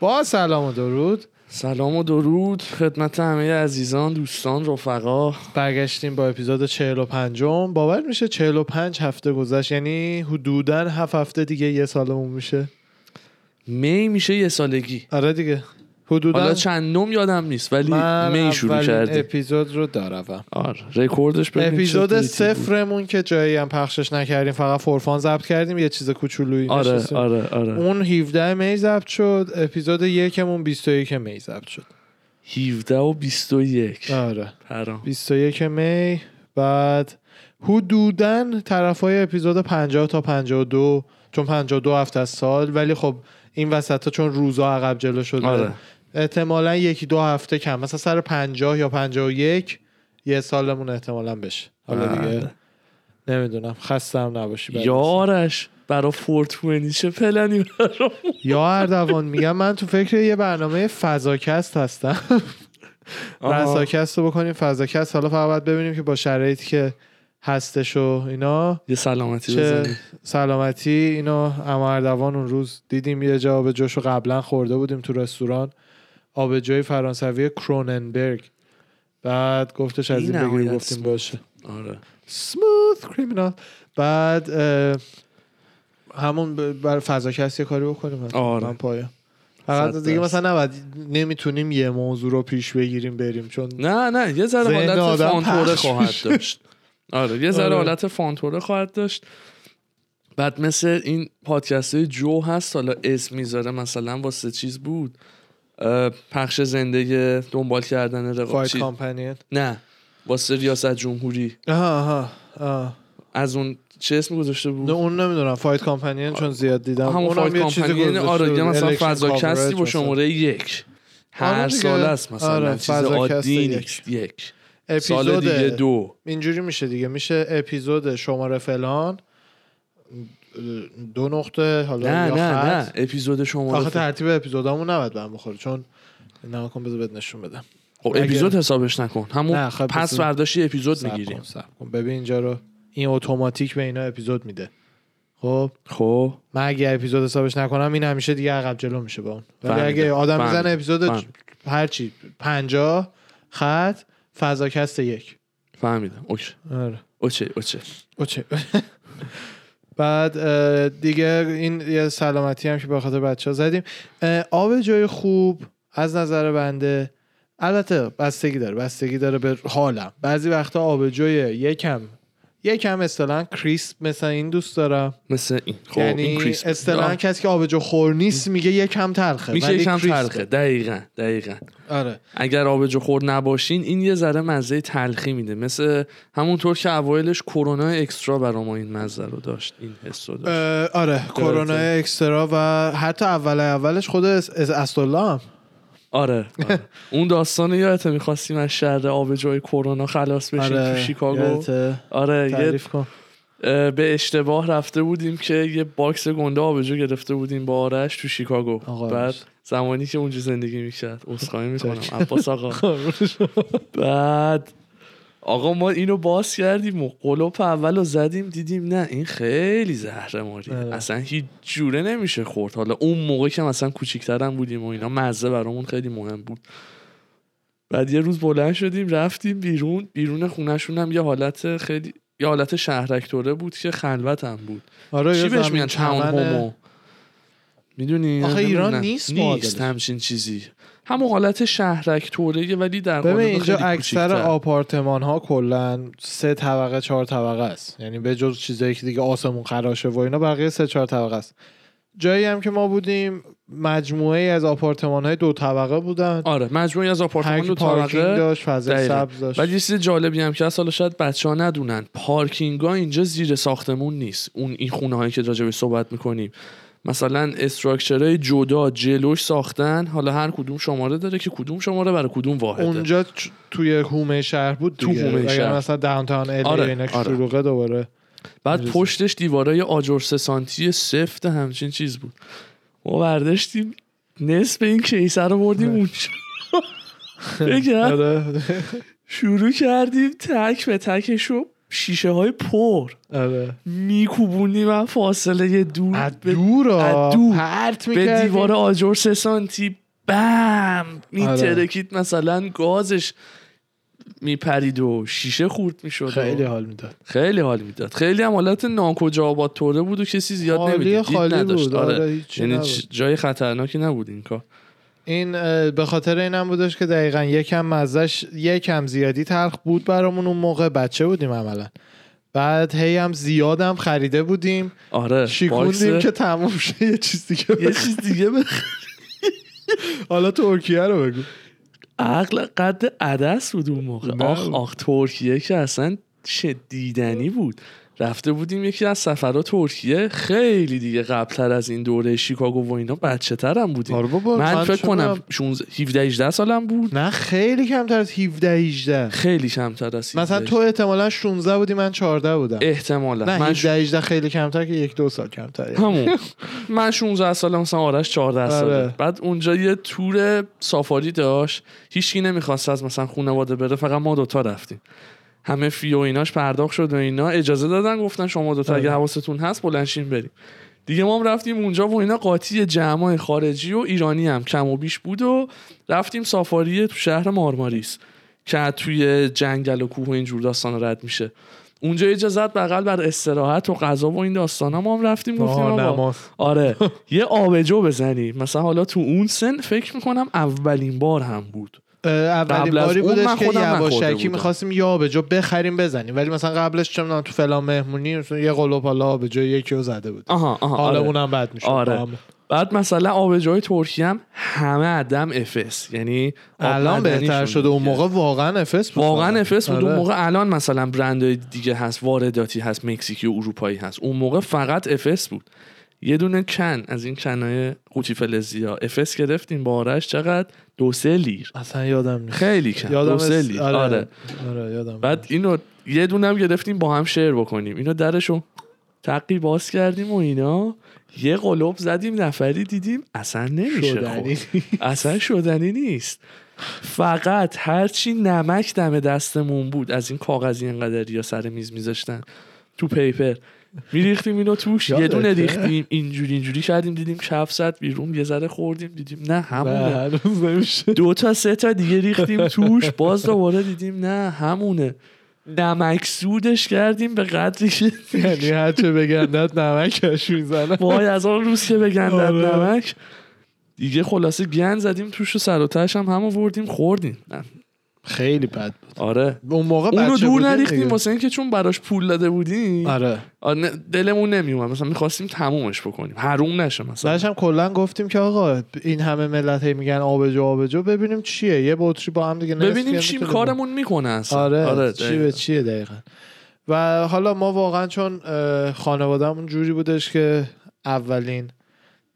با سلام و درود. سلام و درود. خدمت همه عزیزان دوستان رفقا. برگشتیم با اپیزود 45 باور میشه 45 هفته گذشت؟ یعنی حدودا هفت هفته دیگه یه سالمون میشه. می میشه یه سالگی. آره دیگه. حدودا حالا چند نم یادم نیست ولی می شروع کردیم اپیزود رو دارم. آره رکوردش ببین اپیزود. صفرمون که جایی هم پخشش نکردیم فقط فورفان ضبط کردیم یه چیز کوچولویی آره نشستیم. آره آره. اون 17 می ضبط شد اپیزود یکمون 21 می ضبط شد. 17 و 21 آره. پرام. 21 می بعد حدودا طرف های اپیزود 50 تا 52 چون 52 هفته از سال ولی خب این وسط ها چون روزا عقب جلو شده. آره. احتمالا یکی دو هفته کم. مثلا سر 50 یا 51 یه سالمون احتمالا بشه. حالا دیگه بله. نمی‌دونم. خستم نباشی یارش برا فورتونی چه پلنی برام یا اردوان میگم من تو فکر یه برنامه فضاکست هستم. رساکست رو بکنیم فضاکست. حالا فقط باید ببینیم که با شرایطی که هستش و اینا. یه سلامتی چه بزنی. سلامتی. اینو اما اردوان اون روز دیدیم یه جا آبجوش رو قبلا خورده بودیم تو رستوران. آبجوی فرانسوی کروننبرگ بعد گفتش از این بگیر گفتیم. باشه آره سموث کریمینال بعد همون بر فضاکست یه کاری بکنیم آره. من پایم فقط دیگه. مثلا نباید نمی‌تونیم یه موضوع رو پیش بگیریم بریم چون نه نه یه ذره حالت فانتوره خواهد. داشت آره یه ذره آره. حالت فانتوره خواهد داشت بعد مثل این پادکست های جو هست حالا اسم می‌ذاره مثلا واسه چیز بود پخش زندگی دنبال کردن رقاب فایت چی؟ کامپنین نه واسه ریاست جمهوری. آها آها آه. از اون چه اسمی گذاشته نه بود اون نمی‌دونم. فایت کامپنین چون زیاد دیدم. همون فایت یه چیزی کامپنی گذاشته آره مثلا فضا coverage با. شماره یک. هر آره دیگه. سال است مثلا. آره، چیز عادی یک. نیست یک. سال اپیزود دیگه دو. اینجوری میشه دیگه. میشه اپیزود شماره فلان. دو نقطه حالا نه یا نه خط. نه اپیزود شماره آخه ترتیب اپیزودامون نباید به هم بخوره چون نه کن بذار بهت نشون بدم. خب اگه- اپیزود حسابش نکن. همون نه، خب پس برداشتی اپیزود می‌گیریم. ببین اینجا رو این اتوماتیک به اینا اپیزود میده. خب؟ خب. من اگه اپیزود حسابش نکنم این همیشه دیگه عقب جلو میشه با اون. ولی. اگه آدم. می‌زنه اپیزود فهمیدم. هرچی پنجاه خط فضاکست یک. فهمیدم. اوکی. آره. اوچه اوچه اوچه بعد دیگه این یه سلامتی هم که به خاطر بچه ها زدیم آب جای خوب از نظر بنده. البته بستگی داره بستگی داره به حالم. بعضی وقتا آبجوی یکم یکم اصطلاحا کریسپ مثل این دوست دارم. مثل این. خب این یعنی کریسپ اصطلاحا. کسی که آبجو خور نیست میگه یکم تلخه میشه یکم. تلخه. دقیقا دقیقا. آره. اگر آبجو خور نباشین این یه ذره مزه تلخی میده. مثل همونطور که اوایلش کرونا اکسترا برا ما این مزه رو داشت این حس رو داشت. آره. Corona Extra و حتی اول اولش خود اسدالله هم. آره, آره. اون داستان یادته می‌خواستیم از شر آبجوی Corona خلاص بشیم آره تو شیکاگو؟ آره یه تعریف کن به اشتباه رفته بودیم که یه باکس گنده آبجو گرفته بودیم با آرش تو شیکاگو آقا بعد. زمانی که اونجا زندگی می‌کرد عذرخواهی می‌کنم. عباس آقا بعد آقا ما اینو باز کردیم و قلوپ اول رو زدیم دیدیم نه این خیلی زهر ماری آره. اصلا هیچ جوره نمیشه خورد. حالا اون موقع که مثلا کوچیکترم بودیم و اینا مزه برامون خیلی مهم بود. بعد یه روز بلند شدیم رفتیم بیرون. بیرون خونهشون هم یه حالت خیلی یه حالت شهرکتوره بود که خلوت هم بود. آره چی بهش میگن؟ تاون هومو. می‌دونی؟ آخه ایران نیست نیست. همچین چیزی. همون حالت شهرک طوره ولی در ببین قالب اینجا اکثر. آپارتمان ها کلا سه طبقه چهار طبقه است. یعنی به جز چیزایی که دیگه آسمون خراشه و اینا بقیه سه چهار طبقه است. جایی هم که ما بودیم مجموعه ای از آپارتمان های دو طبقه بودن. آره مجموعی از آپارتمان دو طبقه. داشت فضای. سبز داشت. ولی چیز جالبی هم که حالا شاید بچه ها ندونن. پارکینگ ها اینجا زیر ساختمون نیست. اون این خونه هایی که راجبش صحبت می‌کنیم. مثلا استراکچرهای جدا جلوش ساختن حالا هر کدوم شماره داره که کدوم شماره برای کدوم واحده اونجا توی هومه شهر بود تو دیگه هومه اگر شهر. مثلا داونتاون الی آره، آره. دوباره بعد می‌رسیم. پشتش دیوارای آجر سه سانتی سفت همچین چیز بود ما برداشتیم نصف این کیسه رو بردیم اونجا بگم آره. شروع کردیم تک به تکشو شیشه های پر. آره. میکوبونی و فاصله یه دور از دور از دور. پرت به. دیوار آجر سه سانتی. بم! آره. میترکید مثلا گازش میپرید و شیشه خورد می‌شد خیلی حال می‌داد. خیلی حال می‌داد. خیلی هم حالت ناکجا آباد توره بود و کسی زیاد نمی‌دید. دید خالی نداشت. بود آره. آره یعنی جای خطرناکی نبود این کار. این به خاطر اینم بودش که دقیقا یکم مزش یکم زیادی تلخ بود برامون اون موقع. بچه بودیم عملا. بعد هی هم زیادم خریده بودیم. آره شیکوندیم که تموم شه. یه چیز دیگه یه چیز دیگه حالا ترکیه رو بگو. عقل قد عدس بود اون موقع. آخ آخ ترکیه که اصلا چه دیدنی بود. رفته بودیم یکی از سفرها ترکیه. خیلی دیگه قبلتر از این دوره شیکاگو و اینا بچه ترم بودیم. آره بابا من فکر کنم می‌دونم. 16 17 18 سالم بود. نه خیلی کمتر از 17 18 خیلی کمتر از 17 مثلا تو احتمالا 16 بودی من 14 بودم. احتمالا. نه من 17 18 خیلی کمتر که یک دو سال کمتر همون. من 16 سالم مثلا آرش 14 ساله. آره. بعد اونجا یه تور سافاری داشت. هیچکی نمی‌خواست از مثلا خانواده بره فقط ما دوتا رفتیم. همه فی و ایناش پرداخت شد و اینا. اجازه دادن گفتن شما دوتا اگه آره. حواستون هست بلنشین بریم. دیگه ما هم رفتیم اونجا و اینا قاطی جمع خارجی و ایرانی هم کم و بیش بود و رفتیم سافاری تو شهر مارماریس که توی جنگل و کوه و اینجور داستان رد میشه. اونجا اجازت بغل بر استراحت و غذا و این داستان ما هم رفتیم گفتیم آقا آره یه آبجو بزنیم. مثلا حالا تو اون سن فکر می‌کنم اولین بار هم بود. اولین باری بودش که یواشکی. می‌خواستیم یه آبجو بخریم بزنیم ولی مثلا قبلش چه تو فلان مهمونی یه قلوب حالا آبجو یکی رو زده بود آها آها حالا آره. اونم بد میشه آره. بعد مثلا آبجوهای ترکیه هم همه عدم افس یعنی الان بهتر شده اون. موقع واقعا افس بود واقعا افس بود اون آره. موقع الان مثلا برندهای دیگه هست وارداتی هست مکزیکی و اروپایی هست اون موقع فقط افس بود یه دونه کن از این کنای قوطی فلزی ها. افس گرفتیم با آرش. چقدر؟ دو سه لیر. اصلا یادم نیست. خیلی کن یادم دو سه لیر. آره. آره. آره یادم بعد اینو یه دونه هم گرفتیم با هم شیر بکنیم. اینو درشو تقی باز کردیم و اینا. یه قلوب زدیم نفری دیدیم. اصلا نمیشه. شدنی خب. اصلا شدنی نیست. فقط هرچی نمک دم دستمون بود از این کاغذی انقدری یا سر میز میذاشتن تو پیپر میریختیم اینو توش. یه دونه؟ ریختیم اینجوری اینجوری. کردیم دیدیم کف زد بیرون یه ذره خوردیم دیدیم نه نه همونه دو تا سه تا دیگه ریختیم توش. باز دوباره دیدیم نه همونه. نمک سودش کردیم به قدری که یعنی هرچه بگندت نمکش می‌زنه. وای از آن روز که بگندن آره. نمک. دیگه خلاصه گند زدیم توش و سر و هم همو وردیم خوردیم. نه. خیلی بد بود. آره. اون موقع اونو دور نریختیم. واسه اینکه چون براش پول داده بودیم. آره. آره، دلمون نمیومد. مثلا می‌خواستیم تمومش بکنیم. حروم نشه مثلا. هم کلا گفتیم که آقا این همه ملت هی میگن آبجو آبجو. ببینیم چیه. یه بطری با هم دیگه ببینیم چی کارمون می‌کنه اصلا. آره, چی دقیقاً. به چیه دقیقا. و حالا ما واقعا چون خانوادهمون جوری بودش که اولین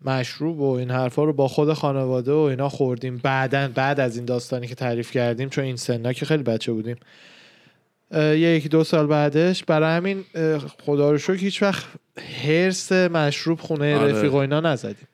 مشروب و این حرفا رو با خود خانواده و اینا خوردیم. بعدا بعد از این داستانی که تعریف کردیم چون این سنا که خیلی بچه بودیم. یکی دو سال بعدش. برای همین خدا رو شکر هیچ وقت هرس مشروب خونه آره. رفیق و اینا نزدیم.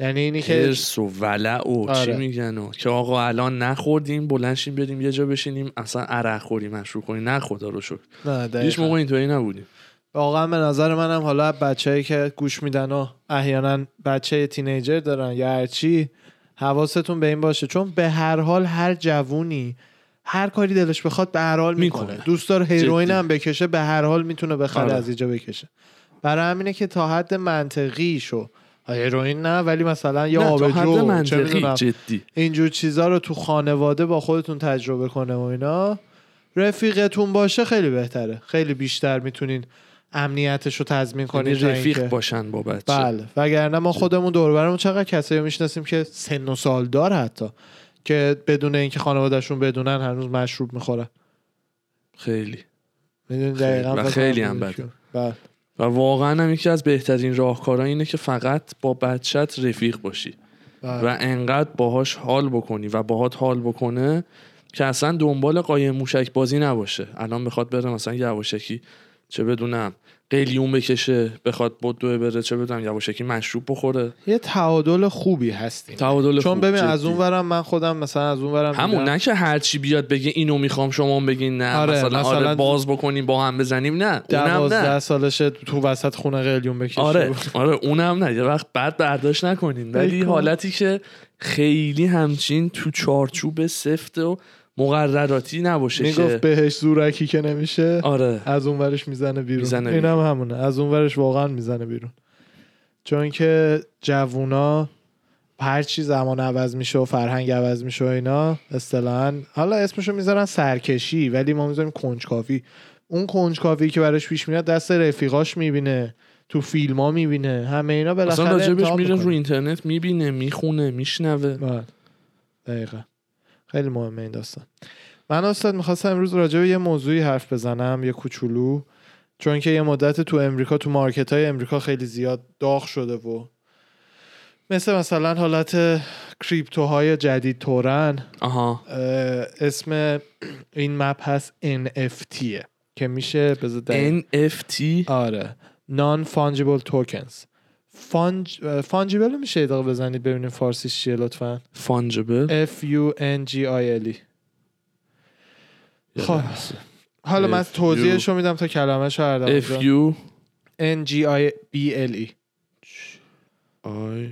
یعنی اینی که هرس و ولع و چی آره. میگن و که آقا الان نخوردیم بلنشیم بریم یه جا بشینیم. اصلا عرق خوریم مشروب کنیم نه خدا رو شکر. هیچ. موقع اینطوری نبودیم. واقعا به نظر منم حالا بچههایی که گوش میدن و احیانا بچه teenager دارن یا هرچی حواستون به این باشه چون به هر حال هر جوونی هر کاری دلش بخواد به هر حال می‌کنه می‌کنه. دوست داره هیروین. هم بکشه به هر حال می‌تونه بخره آره. از اینجا بکشه برای همینه که تا حد منطقی شو هیروین نه ولی مثلا یا آبجو چه جدی اینجور چیزا رو تو خانواده با خودتون تجربه کنه و اینا رفیقتون باشه خیلی بهتره خیلی بیشتر می‌تونین امنیتش رو تضمین کنید تا رفیق باشن با بچه. بله. وگرنه ما خودمون دور و چقدر کسایی رو می‌شناسیم که سن و سال دار حتی که بدون اینکه خانوادهشون بدونن هنوز مشروب می‌خورن. خیلی. می‌دونی خیلی. دقیقا و فکر خیلی هم بده. بله. و واقعا هم یکی از بهترین راهکارها اینه که فقط با بچت رفیق باشی. بله. و انقدر باهاش حال بکنی و باهات حال بکنه که اصلا دنبال قایم موشک بازی نباشه. الان بخواد بره مثلا یواشکی چه بدونم قلیون بکشه بخواد بدوه بره چه بدونم یواشکی مشروب بخوره یه تعادل خوبی هستیم تعادل چون ببین از. اون ورم من خودم مثلا از اون ورم همون. نه که هرچی بیاد بگه اینو می‌خوام شما بگین نه آره، مثلا, مثلا آره باز بکنیم با هم بزنیم نه اونم نه سالشه تو وسط خونه قلیون بکشه آره. آره اونم نه یه وقت بعد برداشت نکنین ولی. حالتی که خیلی همچین تو چارچوب سفت و مقرراتی نباشه می‌گفت که بهش زورکی که نمیشه آره. از اون ورش می‌زنه بیرون. می‌زنه این هم همونه. از اون ورش واقعا می‌زنه بیرون. چون که جوونا هر چی زمان عوض میشه و فرهنگ عوض میشه و اینا اصطلاحا حالا اسمشو می‌ذارن سرکشی ولی ما می‌ذاریم کنجکاوی. اون کنجکاوی که براش پیش میاد دست رفیقاش می‌بینه تو فیلم ها می‌بینه همه اینا بالاخره اصلا راجبش میره. رو اینترنت می‌بینه می‌خونه میشنوه. بله. دقیقا. خیلی مهمه این داستان. من استاد می‌خواستم امروز راجع به یه موضوعی حرف بزنم یه کوچولو چون که یه مدت تو امریکا تو مارکت های امریکا خیلی زیاد داغ شده و مثل مثلا حالت کریپتوهای جدید تورن آها. اه، اسم این مپ هست NFT که میشه بذار NFT آره. نان فانجیبل توکنز فانج فانجیبل میشه یه دقیقه بزنید ببینید فارسیش چیه لطفا. فانجبل F U N G I L E. خب حالا من توضیحش رو میدم تا کلمه شو هر F. U N G I B L E. I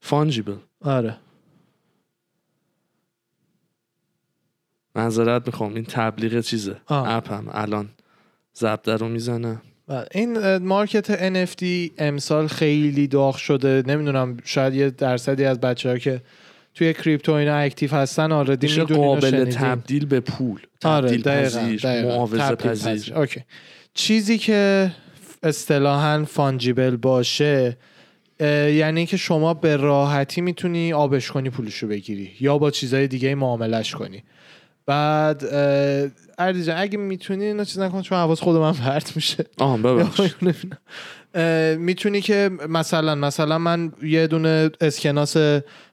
فانجیبل. آره. معذرت می‌خوام این تبلیغ چیزه. اپم الان زبده رو می‌زنه بله. این مارکت NFT امسال خیلی داغ شده نمی‌دونم شاید یه درصدی از بچه ها که توی crypto اینا active هستن already می‌دونین قابل. تبدیل به پول آره تبدیل دقیقاً، پذیر دقیقاً. معاوضه تبدیل پذیر اوکی چیزی که اصطلاحا fungible باشه یعنی که شما به راحتی می‌تونی آبش کنی پولشو بگیری یا با چیزهای دیگه معاملش کنی بعد اردی جان اگه می‌تونی اینو چیز نکن چون حواس خود من پرت میشه. آه ببخش می‌تونی که مثلا مثلا من یه دونه اسکناس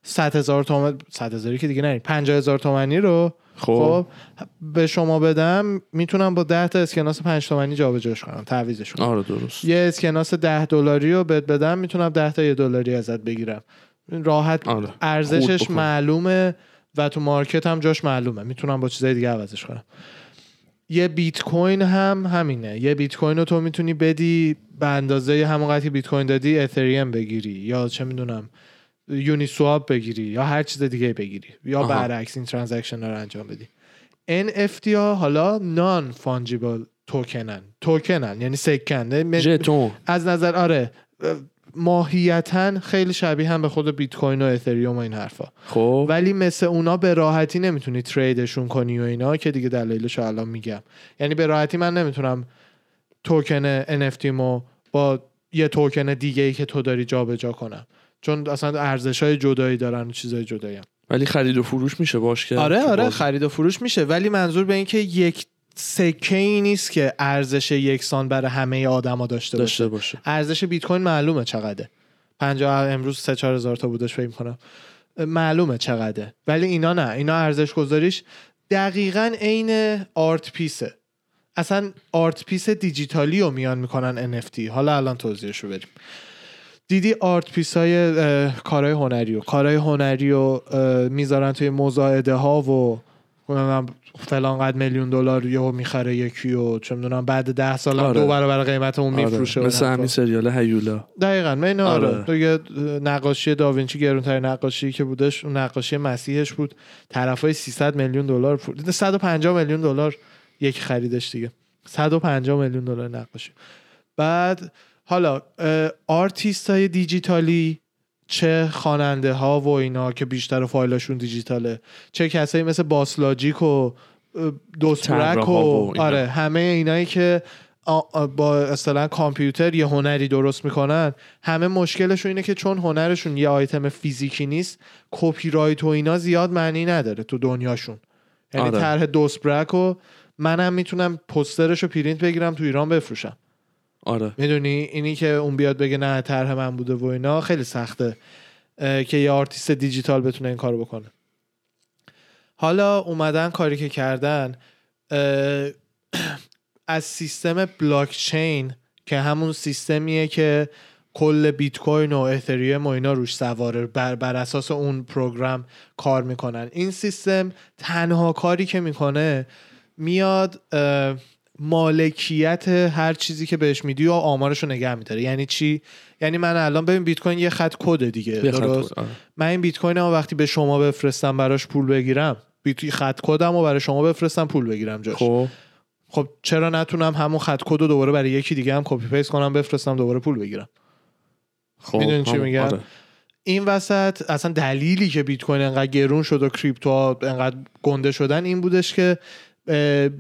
100 هزار تومن 100 هزاری که دیگه نه 50 هزار تومنی رو خب. خب به شما بدم می‌تونم با 10 تا اسکناس 5 تومنی جابجاش کنم تعویضش کنم آره درست. یه اسکناس 10 دلاری رو بهت بدم می‌تونم 10 تا یه دلاری ازت بگیرم. راحت آره. ارزشش. معلومه. و تو مارکت هم جاش معلومه. می‌تونم با چیزای دیگه عوضش کنم. یه بیت کوین هم همینه. یه بیت کوین رو تو می‌تونی بدی به اندازه همون قدر که بیت کوین دادی اتریوم بگیری یا چه می‌دونم Uniswap بگیری یا هر چیز دیگه بگیری یا آها. برعکس این transaction رو انجام بدی. NFT ها حالا non-fungible token ن token ن یعنی سکن. ژتون. از نظر آره. ماهیتا خیلی شبیه هم به خود بیت کوین و اتریوم و این حرفا. خب. ولی مثل اونا به راحتی نمی‌تونی تریدشون کنی و اینا که دیگه دلایلش الان میگم. یعنی به راحتی من نمی‌تونم توکن NFT مو با یه توکن دیگه ای که تو داری جابجا کنم. چون اصلا ارزش های جدایی دارن و چیزای جدایی هم. ولی خرید و فروش میشه باش که آره آره باز- خرید و فروش میشه. ولی منظور به این که یک سکه ای نیست که ارزش یکسان برای همه آدما داشته باشه. داشته باشه. ارزش بیت کوین معلومه چقدره. 50 امروز 3 4 هزار تا بودش فکر کنم معلومه چقدره. ولی اینا نه. اینا ارزش گذاریش دقیقا عین art piece ـه. اصلا art piece دیجیتالی رو میان می‌کنن NFT حالا الان توضیحشو بریم دیدی art piece های کارهای هنری و کارهای هنری رو می‌ذارن توی مزایده ها و نمی‌دونم فلان قد میلیون دلار یهو می‌خره یکی و چه می‌دونم بعد ده سال آره. دو برابر قیمت اون آره. میفروشه مثل همین. سریال هیولا دقیقا من آره, آره. دیگه نقاشی داوینچی گرونترین نقاشی که بودش اون نقاشی مسیحش بود طرفای 300 میلیون دلار فروخت 150 میلیون دلار یک خریدش دیگه 150 میلیون دلار نقاشی بعد حالا آرتیست های دیجیتالی چه خواننده ها و اینا که بیشتر فایلاشون دیجیتاله چه کسایی مثل BossLogic و Dosbrak و, و. آره همه اینایی که با اصطلاح کامپیوتر یه هنری درست می‌کنن همه مشکلشون اینه که چون هنرشون یه آیتم فیزیکی نیست کپی رایت و اینا زیاد معنی نداره تو دنیاشون یعنی آره. طرح Dosbrak و منم می‌تونم پسترش رو پرینت بگیرم تو ایران بفروشم آره. می‌دونی؟ اینی که اون بیاد بگه نه طرح من بوده و اینا خیلی سخته که یه آرتیست دیجیتال بتونه این کارو بکنه. حالا اومدن کاری که کردن از سیستم بلاکچین که همون سیستمیه که کل بیت کوین و اتریوم و اینا روش سواره بر, بر اساس اون program کار می‌کنن. این سیستم تنها کاری که می‌کنه میاد مالکیت هر چیزی که بهش میدی و آمارش رو نگه میداره یعنی چی؟ یعنی من الان ببین بیت کوین یه خط کد دیگه درست؟ آره. من این بیت کوین وقتی به شما بفرستم براش پول بگیرم بیت خط کدم رو برای شما بفرستم پول بگیرم جاش. خب. خب چرا نتونم همون خط کد رو دوباره برای یکی دیگه هم copy paste کنم بفرستم دوباره پول بگیرم؟ خب می‌دونی چی میگم؟ آره. این وسط اصلا دلیلی که بیت کوین انقدر گرون شد و crypto انقدر گنده شدن این بودش که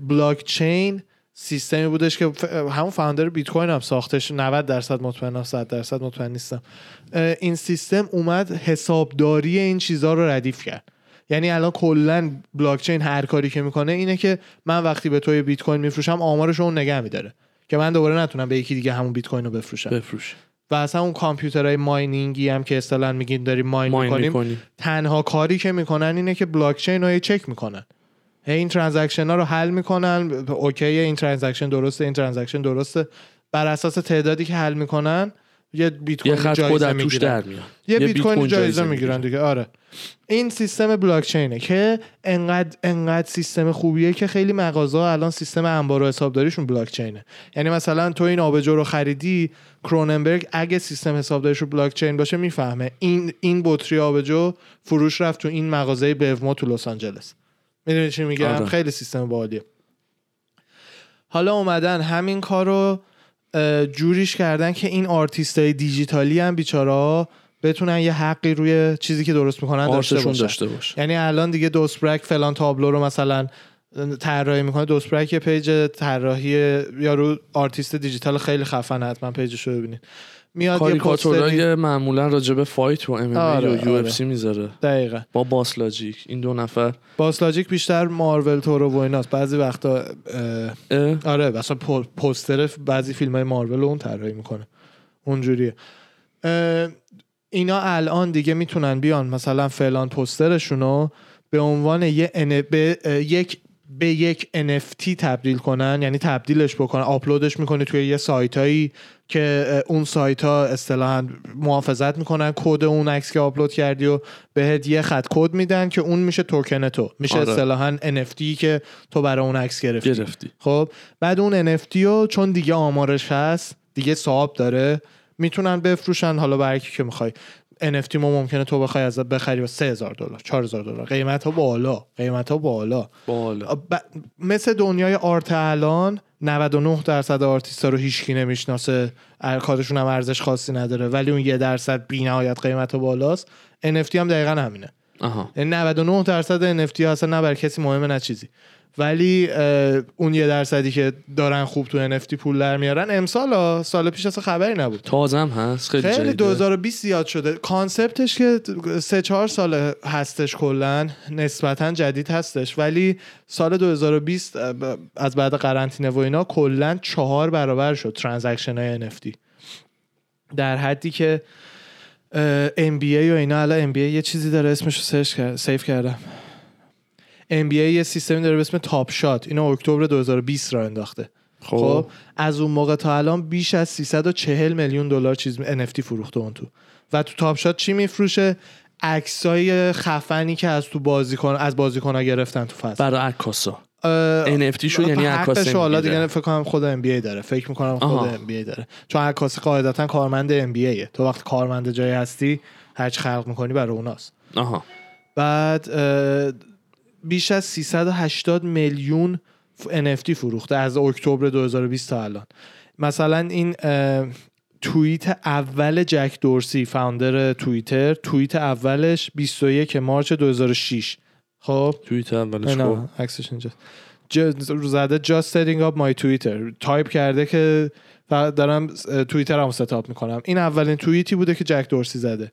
بلاک چین سیستمی بودش که همون founder بیت کوین هم ساختش. 90 درصد مطمئنم 100 درصد مطمئن نیستم. این سیستم اومد حسابداری این چیزها رو ردیف کرد. یعنی الان کلا بلاک چین هر کاری که می‌کنه اینه که من وقتی به توی بیت کوین میفروشم آمارش اون نگه میداره. که من دوباره نتونم به یکی دیگه همون بیت کوین رو بفروشم. بفروش. و اصلا اون کامپیوترهای mining ی هم که اصطلاحا میگین داریم mine, mine می‌کنیم می‌کنی. تنها کاری که می‌کنن اینه که بلاک چین رو چک می‌کنن. این transaction ها رو حل می‌کنن. okay این transaction درسته این transaction درسته. بر اساس تعدادی که حل می‌کنن یه بیت یه کوین جایزه می‌گیرن. در میاد. یه بیت کوین جایزه جایزه می‌گیرن دیگه. آره. این سیستم بلاک چینه که انقدر انقدر سیستم خوبیه که خیلی مغازه الان سیستم انبار و حسابداریشون بلاک چینه یعنی مثلا تو این آبجو رو خریدی Kronenbourg اگه سیستم حسابداریش رو بلاک چین باشه می‌فهمه. این این بطری آبجو فروش رفت تو این مغازه بوما تو لس آنجلس. می‌دونی چی میگم؟ آره. خیلی سیستم باحالیه. حالا اومدن همین کار رو جوریش کردن که این آرتیستای دیجیتالی هم بیچاره بتونن یه حقی روی چیزی که درست می‌کنن داشته باشن. داشته باشه. یعنی الان دیگه Dosbrak فلان تابلو رو مثلا طراحی می‌کنه. Dosbrak یه page طراحی یارو آرتیست دیجیتال خیلی خفن حتما page ش رو ببینید. میاد یه کاریکاتورای معمولا راجع به fight و M آره، و U آره. FC می‌ذاره. دقیقا. با BossLogic این دو نفر. BossLogic بیشتر مارول تورو و ایناست. بعضی وقتا اه، اه، آره مثلا پو- پوستر بعضی فیلم های مارول رو اون طراحی می‌کنه. اونجوریه. اه، اینا الان دیگه می‌تونن بیان مثلا فلان پوسترشونو به عنوان یه ان- به اه، یک به یک NFT تبدیل کنن یعنی تبدیلش بکنن آپلودش می‌کنی توی یه سایتایی که اه، اون سایت ها اصطلاحا محافظت می‌کنن کد اون عکس که آپلود کردی و بهت یه خط کد میدن که اون میشه توکن تو. میشه آره. اصطلاحا NFT که تو برای اون عکس گرفتی. گرفتی. خب بعد اون NFT رو چون دیگه آمارش هست دیگه صاحب داره می‌تونن بفروشن. حالا برای کی که می‌خوای. NFT ما ممکنه تو بخوای از بخری با 3000 دلار 4000 دلار. قیمت ها بالا قیمت ها بالا. بالا ب... مثل دنیای آرت الان 99 درصد آرتیستا رو هیچکی نمی‌شناسه. ار- کارشون هم ارزش خاصی نداره. ولی اون یه درصد بی نهایت قیمت ها بالاست NFT هم دقیقا همینه. آها. یعنی 99 درصد NFT ها اصلا نه برای کسی مهمه نه چیزی. ولی اون یه درصدی که دارن خوب تو NFT پول در میارن امسال سال پیش اصلا خبری نبود. تازم هست خیلی, خیلی جدیده. 2020 زیاد شده. concept ش که سه چهار سال هستش کلا نسبتا جدید هستش. ولی سال 2020 اه، ب- از بعد قرنطینه و اینا کلا چهار برابر شد transaction های NFT در حدی که اه، NBA و اینا. الان NBA یه چیزی داره اسمش رو search کرد save کردم. NBA یه سیستمی داره به اسم Top Shot اینو اکتبر 2020 راه انداخته. خب. خب از اون موقع تا الان بیش از 340 میلیون دلار چیز NFT فروخته اون تو. و تو Top Shot چی میفروشه؟ عکسای خفنی که از تو بازیکن از بازیکن‌ها گرفتن تو فصل. برای عکاسا. NFT شو؟ یعنی رو حالا. دیگه فکر کنم خود NBA داره. فکر می‌کنم خود. NBA داره. چون عکاسی قاعدتا کارمند NBA تو وقتی کارمند جایی هستی هرچی خلق می‌کنی برای اوناست. آها. بعد اه، بیش از 380 میلیون NFT فروخته از اکتبر 2020 تا الان. مثلا این توییت اول جک دورسی فاوندر توییتر توییت اولش 21 مارچ 2006 خب؟ توییت اولش خب عکسش اینجا ج- زده just setting up my Twitter. تایپ کرده که دارم توییتر هم setup می‌کنم. این اولین توییتی بوده که جک دورسی زده.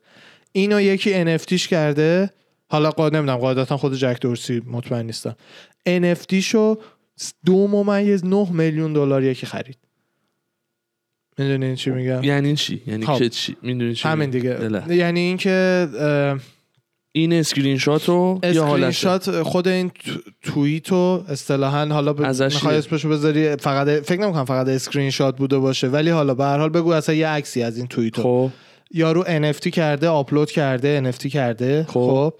اینو یکی NFT ش کرده. حالا قاعد نمی‌دونم قاعدتا خود جک دورسی مطمئن نیستم. NFT شو دو ممیز نه میلیون دلار یکی خرید. می‌دونین چی میگم؟ یعنی چی؟ یعنی خب. چی؟ می‌دونی چی همین؟ دیگه. دله. یعنی اینکه این اسکرین شات رو یا screen حالت؟ shot خود این تو- توییت رو اصطلاحا حالا ب... می‌خوای اسمشو بذاری فقط فکر نمی‌کنم فقط اسکرین شات بوده باشه ولی حالا به هر حال بگو اصلا یه عکسی از این توییت رو. خب. یارو NFT کرده آپلود کرده NFT کرده. خب. خب.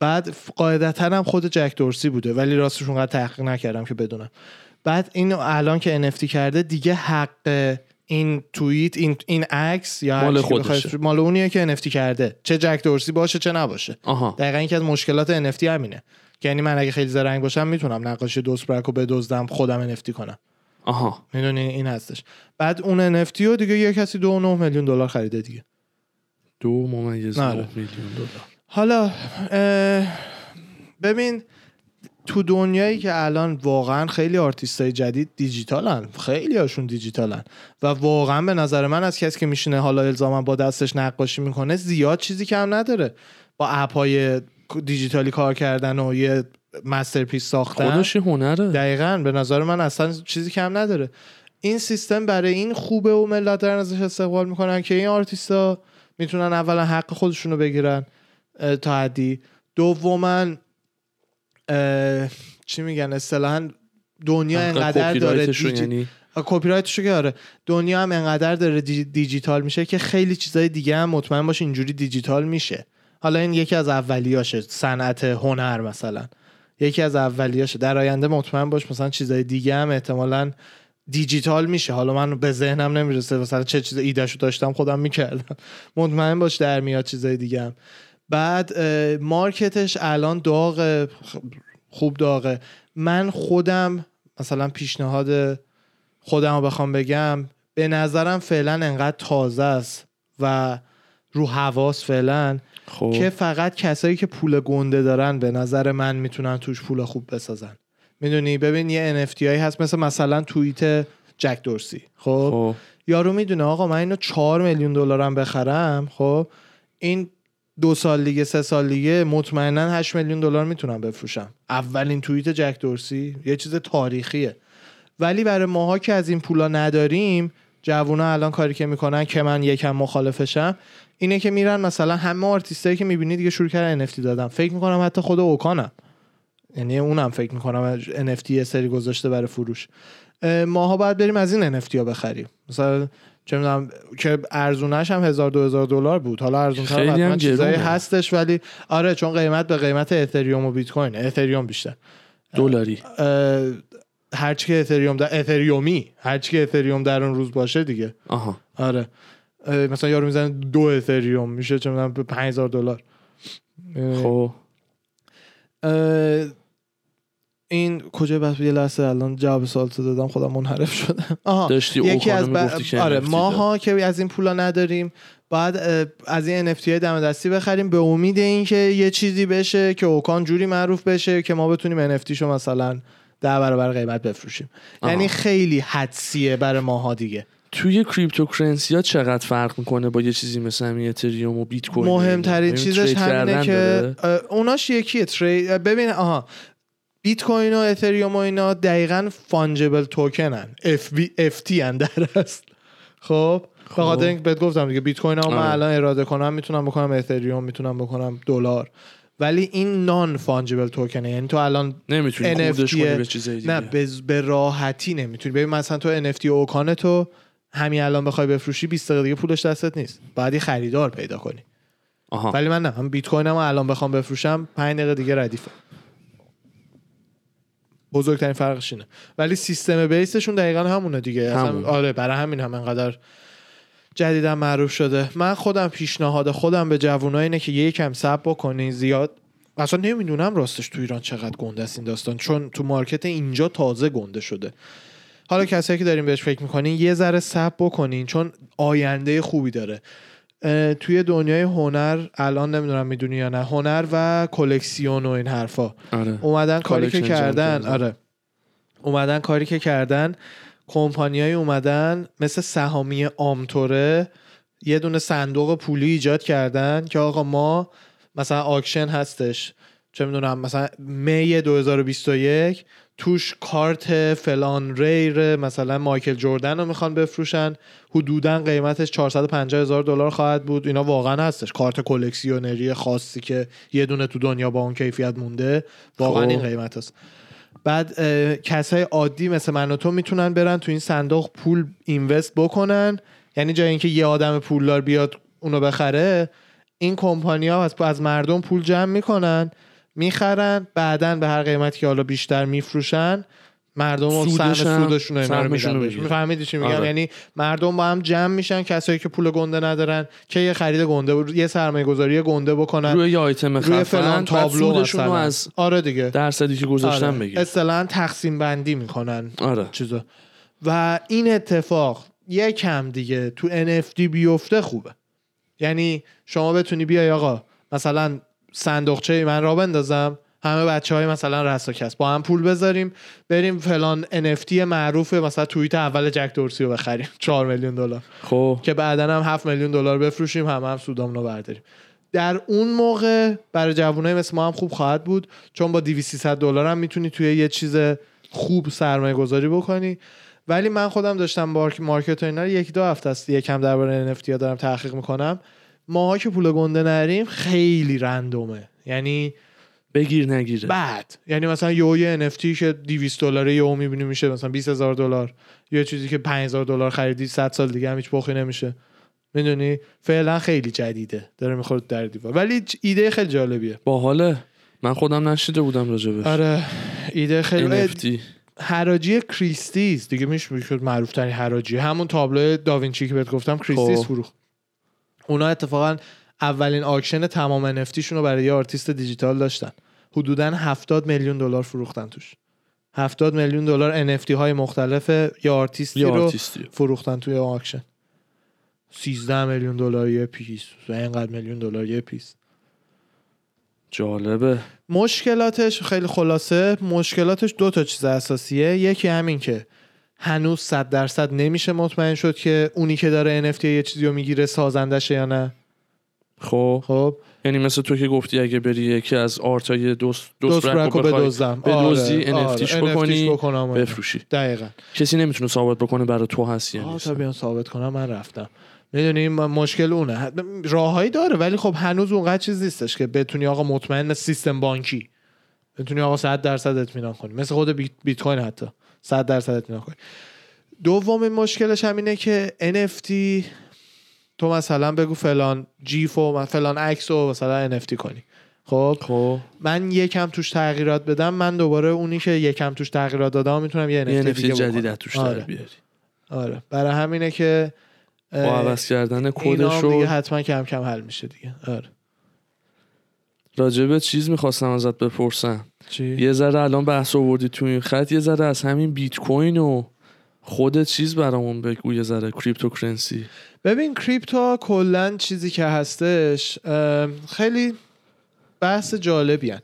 بعد قاعدتا هم خود جک دورسی بوده ولی راستش اونقدر تحقیق نکردم که بدونم. بعد این الان که NFT کرده دیگه حق این توییت این این عکس یا مال که خودشه. مال اونیه که NFT کرده. چه جک دورسی باشه چه نباشه. آها. دقیقا یکی از مشکلات NFT همینه. که یعنی من اگه خیلی زرنگ باشم می‌تونم نقاشی دوسبرک رو بدزدم خودم NFT کنم. آها. می‌دونی؟ این هستش. بعد اون NFT رو دیگه یه کسی دو نه میلیون دلار خریده دیگه. دو ممیز آره. میلیون دلار. حالا ببین تو دنیایی که الان واقعا خیلی آرتیست های جدید دیجیتالن. خیلی هاشون دیجیتالن. و واقعا به نظر من از کسی که میشینه حالا الزاما با دستش نقاشی می‌کنه زیاد چیزی کم نداره. با اپ های دیجیتالی کار کردن و یه masterpiece ساختن. خودش هنره. دقیقا. به نظر من اصلا چیزی کم نداره. این سیستم برای این خوبه و ملت دارن ازش استقبال می‌کنن که این آرتیستا می‌تونن اولا حق خودشون رو بگیرن تا حدی. دوما چی میگن اصطلاحا دنیا انقدر داره دیجی... یعنی؟ کپی رایتشو که آره. دنیا هم انقدر داره دی- دیجیتال میشه که خیلی چیزای دیگه هم مطمئن باش اینجوری دیجیتال میشه. حالا این یکی از اولیاشه صنعت هنر مثلا. یکی از اولیاشه. در آینده مطمئن باش مثلا چیزای دیگه هم احتمالا دیجیتال میشه. حالا من به ذهنم نمی‌رسه مثلا چه چیز ایدهشو داشتم خودم می‌کردم. مطمئن باش در میاد چیزای دیگه هم. بعد مارکتش الان داغ خوب داغه. من خودم مثلا پیشنهاد خودم رو بخوام بگم به نظرم فعلا انقدر تازه است و رو حواس فعلا خب. که فقط کسایی که پول گنده دارن به نظر من می‌تونن توش پول خوب بسازن. می‌دونی؟ ببین یه NFT هایی هست مثل مثلا توییت جک دورسی خب؟ خب. یارو می‌دونه آقا من اینو 4 میلیون دلارم بخرم خب؟ این دو سال دیگه سه سال دیگه مطمئنا 8 میلیون دلار می‌تونم بفروشم. اولین توییت جک دورسی یه چیز تاریخیه. ولی برای ماها که از این پولا نداریم جوونا الان کاری که می‌کنن که من یکم مخالفشم اینه که میرن مثلا همه آرتیستایی که می‌بینی دیگه شروع کردن NFT دادن. فکر می‌کنم حتی خود اوکانم. یعنی اونم فکر می‌کنم NFT سری گذاشته برای فروش. اه، ماها باید بریم از این NFT ها بخریم. مثلا چه می‌دونم که ارزونش هم هزار دو هزار دلار بود. حالا ارزون حتما چیزایی. هستش ولی آره چون قیمت به قیمت اتریوم و بیت کوین اتریوم بیشتر. دلاری. هرچی که اتریوم در اتریومی هرچی که اتریوم در اون روز باشه دیگه. آها. آره. مثلا یارو می‌زنه دو اتریوم میشه چه می‌دونم به 5000 دلار. خب. این کجا بس یه لحظه الان جواب سوال تو دادم خودم منحرف شدم. آها داشتی یکی اوکانو از ب... آره ماها که از این پولا نداریم باید اه، از این NFT های دم دستی بخریم به امید اینکه یه چیزی بشه که اوکان جوری معروف بشه که ما بتونیم NFT شو مثلا ده برابر قیمت بفروشیم. آها. یعنی خیلی حدسیه برای ماها دیگه. توی کریپتوکرنسی ها چقدر فرق می‌کنه با یه چیزی مثل همین اتریوم و بیت کوین مهمترین چیزش همینه که داره؟ اوناش یکیه تری ببین آها بیت کوین و اتریوم و اینا دقیقا فانجبل توکنن. اف بی اف تی ان در است خب؟ به خاطر اینکه بهت گفتم دیگه بیت کوین ها من آره. الان اراده کنم می‌تونم بکنم اتریوم می‌تونم بکنم دلار. ولی این نان فانجبل توکنه یعنی تو الان نمی‌تونی NFT کنی به چیزای دیگه. نه به, به راحتی نمی‌تونی. ببین مثلا تو NFT اوکان تو همین الان بخوای بفروشی 20 دقیقه دیگه پولش دستت نیست. بعد یه خریدار پیدا کنی. آها. ولی من نه من بیت کوینم الان بخوام بفروشم 5 دقیقه دیگه ردیفه. بزرگترین فرقش اینه. ولی سیستم بیسشون دقیقا همونه دیگه. اصلا همون. آره برای همین هم انقدر جدیدا معروف شده. من خودم پیشنهاد خودم به جوونا اینه که یکم صبر بکنین زیاد. اصلا نمی‌دونم راستش تو ایران چقدر گنده است این داستان چون تو مارکت اینجا تازه گنده شده. حالا کسایی که دارین بهش فکر می‌کنین یه ذره صبر بکنین چون آینده خوبی داره. توی دنیای هنر الان نمی‌دونم می‌دونی یا نه هنر و کلکسیون و این حرفا. آره. اومدن کاری که کردن آره. اومدن کاری که کردن کمپانیای اومدن مثل سهامی آمتوره یه دونه صندوق پولی ایجاد کردن که آقا ما مثلا آکشن هستش چه می‌دونم مثلا می 2021 توش کارت فلان ریر مثلا مایکل جردن رو می‌خوان بفروشن حدودا قیمتش 450 هزار دلار خواهد بود. اینا واقعا هستش. کارت کلکسیونری خاصی که یه دونه تو دنیا با اون کیفیت مونده واقعا خب. این قیمت هست. بعد کسای عادی مثل من و تو می‌تونن برن تو این صندوق پول اینوست بکنن. یعنی جای اینکه یه آدم پولدار بیاد اونو بخره این کمپانی ها از, از مردم پول جمع می‌کنن. می‌خرن بعدا به هر قیمتی که حالا بیشتر میفروشن مردم سهم سودش هم- سودشون اینا رو. میفهمیدی چی میگم آره. یعنی مردم با هم جمع میشن کسایی که پول گنده ندارن که یه خرید گنده یه سرمایه گذاری گنده بکنن روی یه آیتم روی فلان تابلو مثلا. از آره دیگه درصدی که گذاشتن آره. بگیر اصطلاحاً تقسیم بندی می‌کنن آره چیزا و این اتفاق یکم دیگه تو NFT بیفته خوبه یعنی شما بتونی بیای آقا مثلا صندوقچه من را بندازم. همه بچه های مثلا رسا کس. با هم پول بذاریم بریم فلان NFT معروف مثلا توییت اول جک دورسی رو بخریم. 4 میلیون دلار. خب. که بعدا هم 7 میلیون دلار بفروشیم هم هم سودامون رو برداریم. در اون موقع برای جوانای مثل ما هم خوب خواهد بود چون با 200 دلار هم می‌تونی توی یه چیز خوب سرمایه گذاری بکنی. ولی من خودم داشتم مارک مارکت و اینا رو یک دو هفته است. یکم درباره NFT ها دارم تحقیق می‌کنم. ماها که پول گنده نریم خیلی رندومه. یعنی بگیر نگیره بعد یعنی مثلا یه یه NFT که 200 دلاره یهو می‌بینی میشه مثلا 20000 دلار. یه چیزی که 5000 دلار خریدی 100 سال دیگه هم هیچ بخی نمیشه. می‌دونی؟ فعلا خیلی جدیده. داره می‌خورد در دیوار. ولی ایده خیلی جالبیه. باحاله. من خودم نشیده بودم راجبش. آره. ایده خیلی NFT حراجی کریستیز. دیگه میشه می‌شد معروف ترین حراجی. همون تابلو داوینچی که بهت گفتم کریستیز خب. فروخت. اونا اتفاقا اولین auction تمام NFT شون رو برای یه آرتیست دیجیتال داشتن. حدودا 70 میلیون دلار فروختن توش. 70 میلیون دلار NFT های مختلف یه آرتیستی یه رو آرتیستی. فروختن توی auction. 13 میلیون دلار یه piece. و اینقدر میلیون دلار یه piece. جالبه. مشکلاتش خیلی خلاصه. مشکلاتش دو تا چیز اساسیه. یکی همین که هنوز صد درصد نمیشه مطمئن شد که اونی که داره NFT یه چیزی رو می‌گیره سازندشه یا نه. خب. خب. یعنی مثل تو که گفتی اگه بری یکی از آرتای دوست دوست دوست برک رو بدزدم. بدزدی آره، NFTش آره، بکنی، NFTش بکنم آره. بفروشی. دقیقا. کسی نمی‌تونه ثابت بکنه برای تو آه، نیست. تا بیان ثابت کنم من رفتم. می‌دونی مشکل اونه. راههایی داره ولی خب هنوز اونقدر چیز نیستش که بتونی آقا مطمئن سیستم بانکی. بتونی آقا 100 درصد اطمینان کنی. مثل خود بیت, بیت کوین حتی. 100 درصد اطمینان کنی دومین مشکلش هم اینه که NFT تو مثلا بگو فلان جیف و فلان عکس رو مثلا NFT کنی. خب؟ خب. من یکم توش تغییرات بدم من دوباره اونی که یکم توش تغییرات دادم می‌تونم یه یه NFT نفتی دیگه جدید توش آره. بیاری. آره. برای همینه که با عوض کردن کدش رو دیگه حتما کم کم حل میشه دیگه. آره. راجبه چیز می‌خواستم ازت بپرسم. چی؟ یه ذره الان بحث آوردی تو این خط یه ذره از همین بیت کوین و خود چیز برامون بگو یه ذره cryptocurrency ببین کریپتو کلا چیزی که هستش خیلی بحث جالبی هن.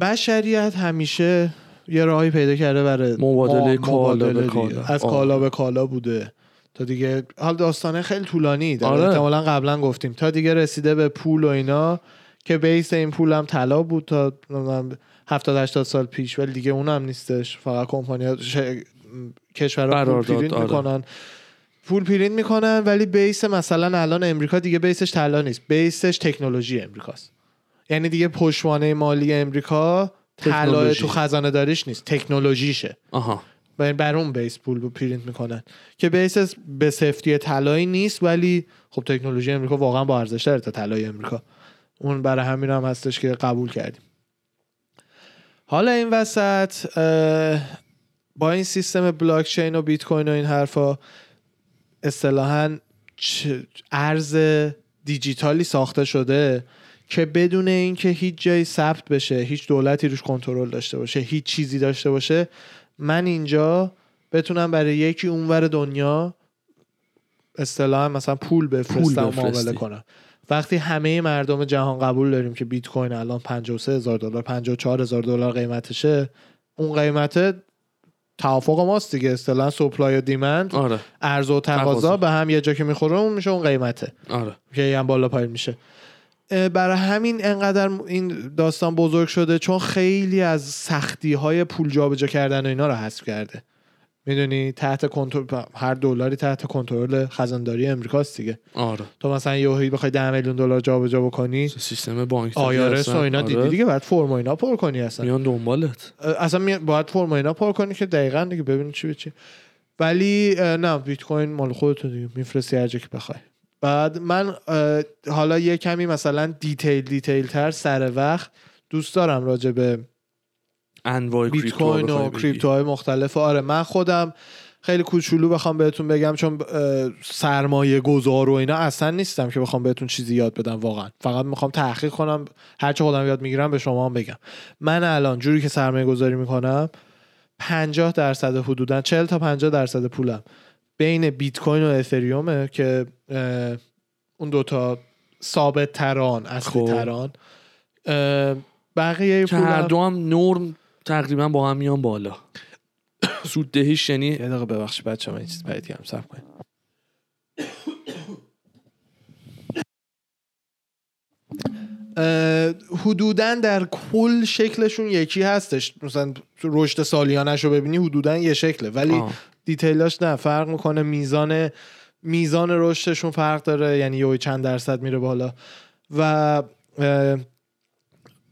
بشریت همیشه یه راهی پیدا کرده برای مبادله کالا به. کالا. از آه. کالا به کالا بوده تا دیگه حال داستانه خیلی طولانی آره. احتمالا قبلا گفتیم تا دیگه رسیده به پول و اینا که base این پول هم طلا بود تا 70 80 سال پیش ولی دیگه اون هم نیستش. فقط کمپانی ها ش... کشورها پول پرینت آره. می‌کنن. پول پرینت می‌کنن ولی base مثلا الان امریکا دیگه base ش طلا نیست. base ش تکنولوژی امریکاست. یعنی دیگه پشتوانه مالی امریکا طلا. تو خزانه داریش نیست. تکنولوژیشه. آها. بر بر اون base پول رو پرینت می‌کنن. که base به سفتی طلایی نیست ولی خب تکنولوژی امریکا واقعا با ارزش تا طلای امریکا. اون برای همین هم هستش که قبول کردیم حالا این وسط با این سیستم بلاک چین و بیت کوین و این حرفا اصطلاحا ارز دیجیتالی ساخته شده که بدون اینکه هیچ جایی ثبت بشه هیچ دولتی روش کنترل داشته باشه هیچ چیزی داشته باشه من اینجا بتونم برای یکی اونور دنیا اصطلاحا مثلا پول بفرستم و معامله بفرستی. کنم وقتی همه مردم جهان قبول داریم که بیت کوین الان 53 هزار دلار 54 هزار دلار قیمتشه اون قیمت توافق ماست دیگه. اصطلاحا سپلای و دیمند آره. عرضه و تقاضا. به هم یه جا که می‌خوره اون میشه اون قیمته. آره. که یه هم بالا پایین میشه. برای همین انقدر این داستان بزرگ شده چون خیلی از سختی های پول جابجا کردن و اینا رو حذف کرده. می‌دونی تحت کنترل هر دلاری تحت کنترل خزانداری امریکاست دیگه. آره. تو مثلا یهو بخوای 10 میلیون دلار جابجا بکنی سیستم بانک IRS و اینا دیدی دیگه بعد فرم اینا پر کنی اصلا. میان دنبالت. اصلا می- باید فرم اینا پر کنی که دقیقا دیگه ببینی چی به چی. ولی نه بیت کوین مال خودت دیگه میفرستی هر جا که بخوای. بعد من حالا یه کمی مثلا detail detail تر سر وقت دوست دارم راجع به انواع بیت کوین و. کریپتوهای مختلف آره من خودم خیلی کوچولو بخوام بهتون بگم چون سرمایه گذار و اینا اصلا نیستم که بخوام بهتون چیزی یاد بدم واقعا فقط می‌خوام تحقیق کنم هرچه خودم یاد می‌گیرم به شما هم بگم من الان جوری که سرمایه گذاری می‌کنم 50 درصد حدودا 40 تا 50 درصد پولم بین بیت کوین و اتریومه که اون دوتا ثابت تران اصلی خب. تران اه، بقیه که هر پولم دو هم نرم تقریبا با هم میان بالا. سود دهیش یعنی یه دقیقه ببخشید بچه من این چیز باید هم سب کنیم. حدودا در کل شکلشون یکی هستش. مثلا رشد سالیانش رو ببینی حدودا یه شکله. ولی آه. دیتیلاش نه فرق می‌کنه میزان میزان رشدشون فرق داره یعنی یه چند درصد میره بالا. و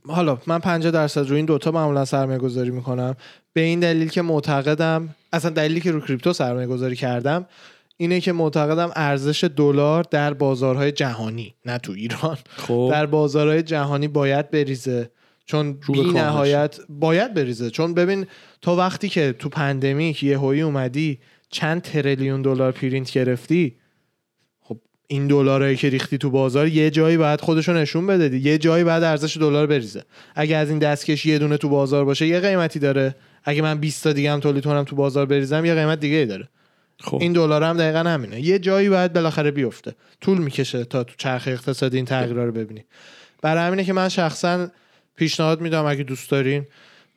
حالا من 50 درصد رو این دوتا معمولا سرمایه گذاری می‌کنم. به این دلیل که معتقدم اصلا دلیلی که رو کریپتو سرمایه گذاری کردم اینه که معتقدم ارزش دلار در بازارهای جهانی نه تو ایران. خب. در بازارهای جهانی باید بریزه. چون بی. نهایت باید بریزه. چون ببین تو وقتی که تو pandemic یه هایی اومدی چند تریلیون دلار پرینت گرفتی این دلارایی که ریختی تو بازار یه جایی باید خودشو نشون بده دی. یه جایی باید ارزش دلار بریزه. اگه از این دستکش یه دونه تو بازار باشه یه قیمتی داره. اگه من 20 تا دیگه هم تولید کنم تو بازار بریزم یه قیمت دیگه ای داره. خب. این دلار هم دقیقا همینه. یه جایی باید بالاخره بیفته. طول می‌کشه تا تو چرخ اقتصادی این تغییرها رو ببینی. برای همینه که من شخصا پیشنهاد میدم اگه دوست دارین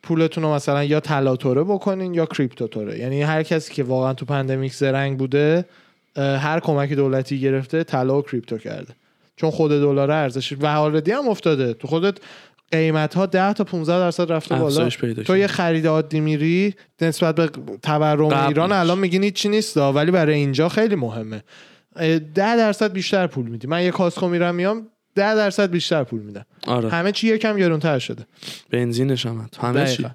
پولتون رو مثلا یا طلا بکنین یا کریپتو توره یعنی هر کسی که واقعا تو pandemic زرنگ بوده هر کمک دولتی گرفته طلا و کریپتو کرده. چون خود دلار ارزش و آلردی هم افتاده. تو خودت قیمت ها 10 تا 15 درصد رفته بالا. تو. یه خرید عادی میری نسبت به تورم. ایران الان میگین هیچی نیست ولی برای اینجا خیلی مهمه. اه، ده درصد بیشتر پول میدی. من یه کاسکو میرم میام ده درصد بیشتر پول میدم. آره. همه چی یکم گرونتر شده. بنزینش هم. همه چی.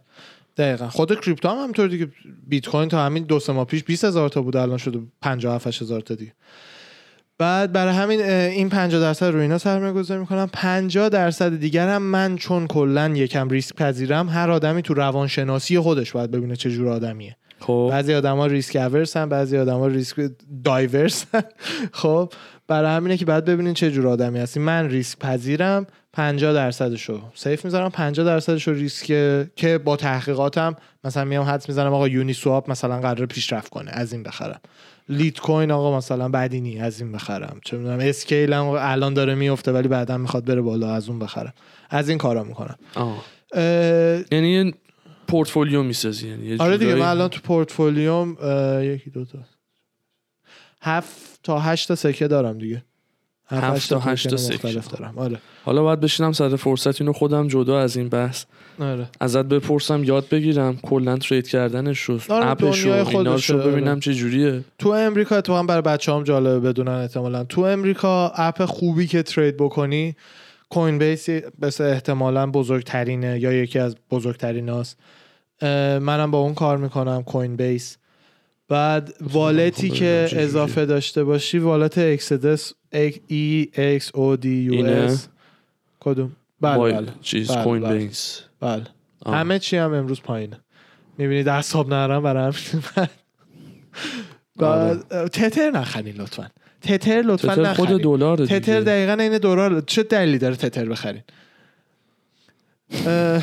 دقیقا. خود کریپتو هم همینطور دیگه. بیت کوین تا همین دو سه ماه پیش 20 هزار تا بود الان شده 57 هزار تا دیگه. بعد برای همین این 50 درصد رو اینا سرمایه گذاری می‌کنم. 50 درصد دیگر هم من چون کلا یکم ریسک پذیرم هر آدمی تو روانشناسی خودش باید ببینه چه جور آدمیه. خب. بعضی آدما risk averse ن بعضی آدما risk diverse ن خب. برای همینه که باید ببینین چه جور آدمی هستی من ریسک پذیرم 50 درصدشو. safe می‌ذارم 50 درصدشو ریسک که با تحقیقاتم مثلا میام حدس می‌زنم آقا Uniswap مثلا قرار پیشرفت کنه از این بخرم. Litecoin آقا مثلا بعدی نی از این بخرم. چه می‌دونم SKALE هم الان داره میفته ولی بعدا می‌خواد بره بالا از اون بخرم. از این کارا می‌کنم. اه، یعنی یه پورتفولیو می‌سازی یعنی آره دیگه من الان تو پورتفولیوم اه، یکی دو تا هفت تا هشت تا سکه دارم دیگه. هفت تا هشت تا توکن سکه. مختلف دارم. آره. حالا باید بشینم سر فرصت اینو خودم جدا از این بحث آره. ازت بپرسم یاد بگیرم کلا trade کردنش رو آره، اپش رو رو آره. ببینم چه جوریه. تو امریکا اتفاقا برای بچه هم جالبه بدونن احتمالا. تو امریکا اپ خوبی که trade بکنی Coinbase احتمالا بزرگترینه یا یکی از بزرگترین هاست منم با اون کار می‌کنم Coinbase بعد wallet ی که. اضافه داشته باشی wallet Exodus ای ایکس او دی یو؟ اس کدوم؟ بله بله. چیز بله، کوین بله. بیس بله. آه. همه چی هم امروز پایینه. می‌بینید اعصاب نرم برای همین. آره. بعد تتر نخرین لطفا. تتر لطفا تتر خود دلار تتر دقیقا این دورار چه دلیلی داره تتر بخرین؟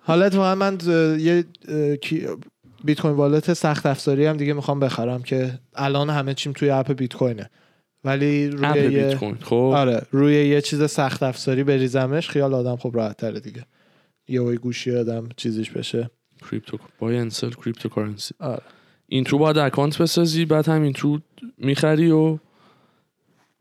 حالا اتفاقا من یه بیت کوین والت سخت افزاری هم دیگه می‌خوام بخرم که الان همه چیم توی اپ بیت کوینه. ولی روی یه خب. آره روی یه چیز سخت افزاری بریزمش خیال آدم خب راحت تره دیگه. یه گوشی آدم چیزیش بشه. کریپتو بای انسل کریپتو کارنسی آره. این تو باید اکانت بسازی بعد همین تو می‌خری و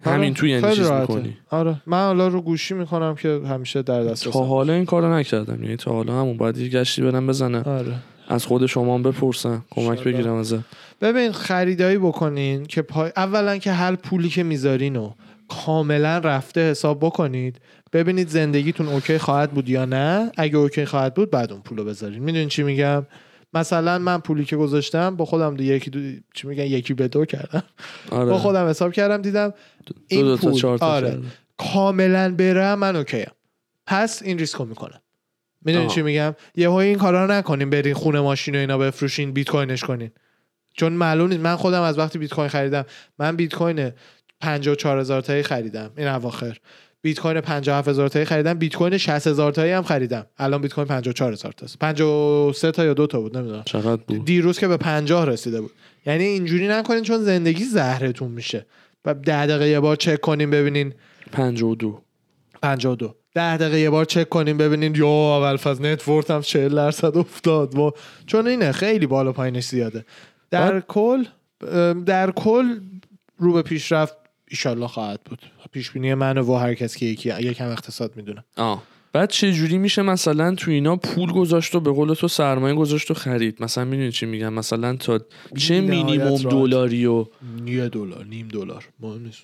همین تو یعنی چیز. می‌کنی. آره. من حالا رو گوشی می‌کنم که همیشه در دست تا حالا این کارو نکردم. یعنی تا حالا همون باید یه گشتی برم بزنم. آره. از خود شما هم بپرسم کمک. بگیرم ازت. ببین خریدایی بکنین که پای... اولا که هر پولی که می‌ذارین و کاملا رفته حساب بکنید. ببینید زندگیتون okay خواهد بود یا نه. اگه okay خواهد بود بعد اون پولو بذارین. می‌دونین چی میگم؟ مثلا من پولی که گذاشتم با خودم دو یکی دو... چی میگن؟ یکی به دو کردم. آره. با خودم حساب کردم دیدم دو این دو تا پول آره. کاملا برم من okay م. پس این ریسکو می‌کنم. می‌دونی. چی میگم؟ یهو این کارا رو نکنین برین خونه ماشین و اینا بفروشین بیت کوینش کنین. چون معلوم نیست. من خودم از وقتی بیت کوین خریدم من بیت کوین 54 هزار تایی خریدم. این اواخر. بیت کوین 57 هزار تایی خریدم. بیت کوین 60 هزار تایی هم خریدم. الان بیت کوین 54 هزار تاست. 53 تا یا دو تا بود نمی‌دونم. چقدر بود؟ دیروز که به 50 رسیده بود. یعنی اینجوری نکنین چون زندگی زهرتون میشه. و ده دقیقه یه بار چک کنین ببینین. 52 52 ده دقیقه یه بار چک کنیم ببینین یا اول فاز نت ورت هم 40 درصد افتاد. و چون اینه خیلی بالا پایینش زیاده. در بعد- کل در کل رو به پیشرفت ایشالله خواهد بود. پیش بینی من و هر کس که یکی یکم اقتصاد می‌دونه. آه. بعد چه جوری میشه مثلا تو اینا پول گذاشت و به قول تو سرمایه گذاشت و خرید؟ مثلا می‌دونی چی میگم؟ مثلا تا چه راحت. دلاری و یه دلار نیم دلار. مهم نیست.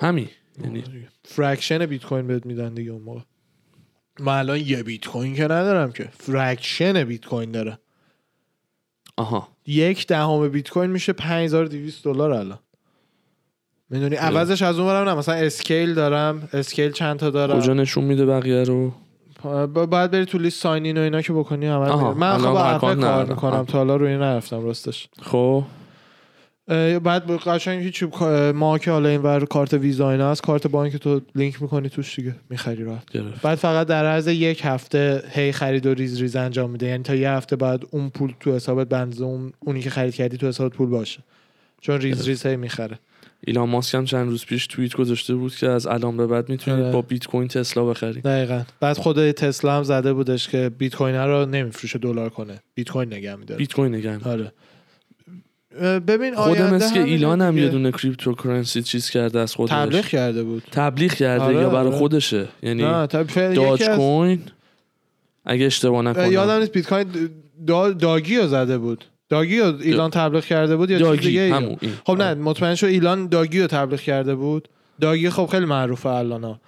همین. یعنی fraction بیت کوین بهت میدن دیگه اون موقع. من الان یه بیت کوین که ندارم که. fraction بیت کوین داره. آها. یک دهم بیت کوین میشه 5200 دلار الان. می‌دونی؟ عوضش از اون برم نه مثلا اسکیل دارم اسکیل چند تا دارم. کجا نشون میده بقیه رو؟ با- باید بری تو لیست sign in و اینا که بکنی عمل. من خب کار. می‌کنم. تا حالا روی نرفتم راستش. خب. بعد قشنگ هیچ ما که حالا این ور کارت ویزا اینا هست کارت بانک تو لینک می‌کنی توش دیگه می‌خری راحت بعد فقط در عرض یک هفته هی خرید و ریز ریز انجام میده. یعنی تا یه هفته بعد اون پول تو حسابت بنز اون اونی که خرید کردی تو حسابت پول باشه. چون ریز ریز هی می‌خره. ایلان ماسک هم چند روز پیش توییت گذاشته بود که از الان به بعد می‌تونید. با بیت کوین تسلا بخرید. دقیقا. بعد خود تسلا هم زده بودش که بیت کوین رو نمیفروشه دلار کنه. بیت کوین نگه میداره. بیت کوین نگم آره. ببین خود مثل که ایلان هم. یه دونه cryptocurrency چیز کرده از خودش تبلیغ کرده بود تبلیغ کرده آره، یا برای آره. خودشه یعنی داج کوین اگه اشتباه اه، نکنم یادم نیست بیت کوین دا... داگی رو زده بود داگی رو ایلان تبلیغ کرده بود یا چیز دیگه همون. خب نه مطمئن شو ایلان داگی رو تبلیغ کرده بود داگی خب خیلی معروفه الان.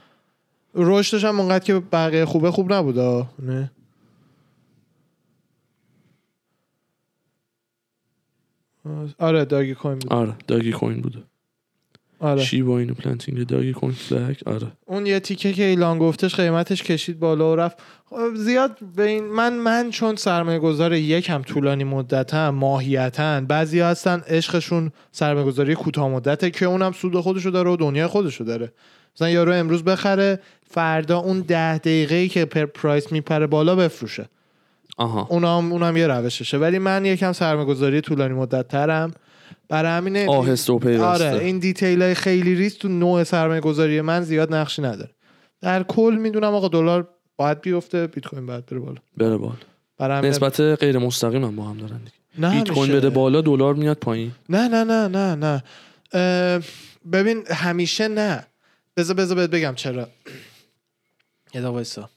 رشدش هم اونقدر که بقیه خوبه خوب نبود. نه آره داگی کوین بود آره داگی کوین بوده. آره. شیبا اینو پلنتینگ داگی کوین فلک آره. اون یه تیکه که ایلان گفتش قیمتش کشید بالا و رفت. زیاد به این من من چون سرمایه گذار یکم طولانی مدتم ماهیتن بعضی هستن عشقشون سرمایه گذاری کوتاه مدته که اونم سود خودشو داره و دنیای خودشو داره. مثلا یارو امروز بخره فردا اون ده دقیقه ای که پر price میپره بالا بفروشه. آها. اونم اونم یه روششه. ولی من یکم سرمایه گذاری طولانی مدت ترم برای همینه آهسته و پیوسته. آره این detail های خیلی ریز تو نوع سرمایه گذاری من زیاد نقشی نداره. در کل می‌دونم آقا دلار باید بیفته بیت کوین باید بره بالا. بره بالا. برای همین- نسبت غیر مستقیم هم با هم دارن دیگه. بیت کوین. بره بالا دلار میاد پایین. نه نه نه نه نه. ببین همیشه نه. بذار بذار بهت بگم چرا. یه وایسا؟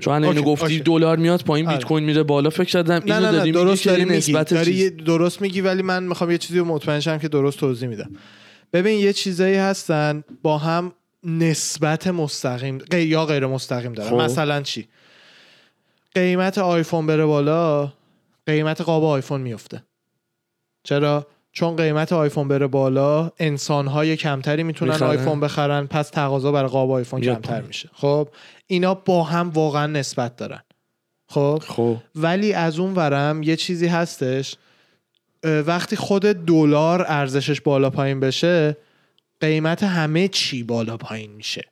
چون اینو گفتی. دلار میاد پایین بیت آره. کوین میره بالا فکر کردم نه اینو نه نه داری درست میگی داری نسبت داری درست میگی ولی من می‌خوام یه چیزی رو مطمئن شم که درست توضیح میدم. ببین یه چیزایی هستن با هم نسبت مستقیم یا غیر مستقیم دارن. خب. مثلا چی؟ قیمت آیفون بره بالا قیمت قاب آیفون میفته. چرا؟ چون قیمت آیفون بره بالا انسانهای کمتری می‌تونن می‌خرن. آیفون بخرن پس تقاضا برای قاب آیفون کمتر. میشه. خب اینا با هم واقعا نسبت دارن. خب؟ خب. ولی از اون ورم یه چیزی هستش وقتی خود دلار ارزشش بالا پایین بشه قیمت همه چی بالا پایین میشه.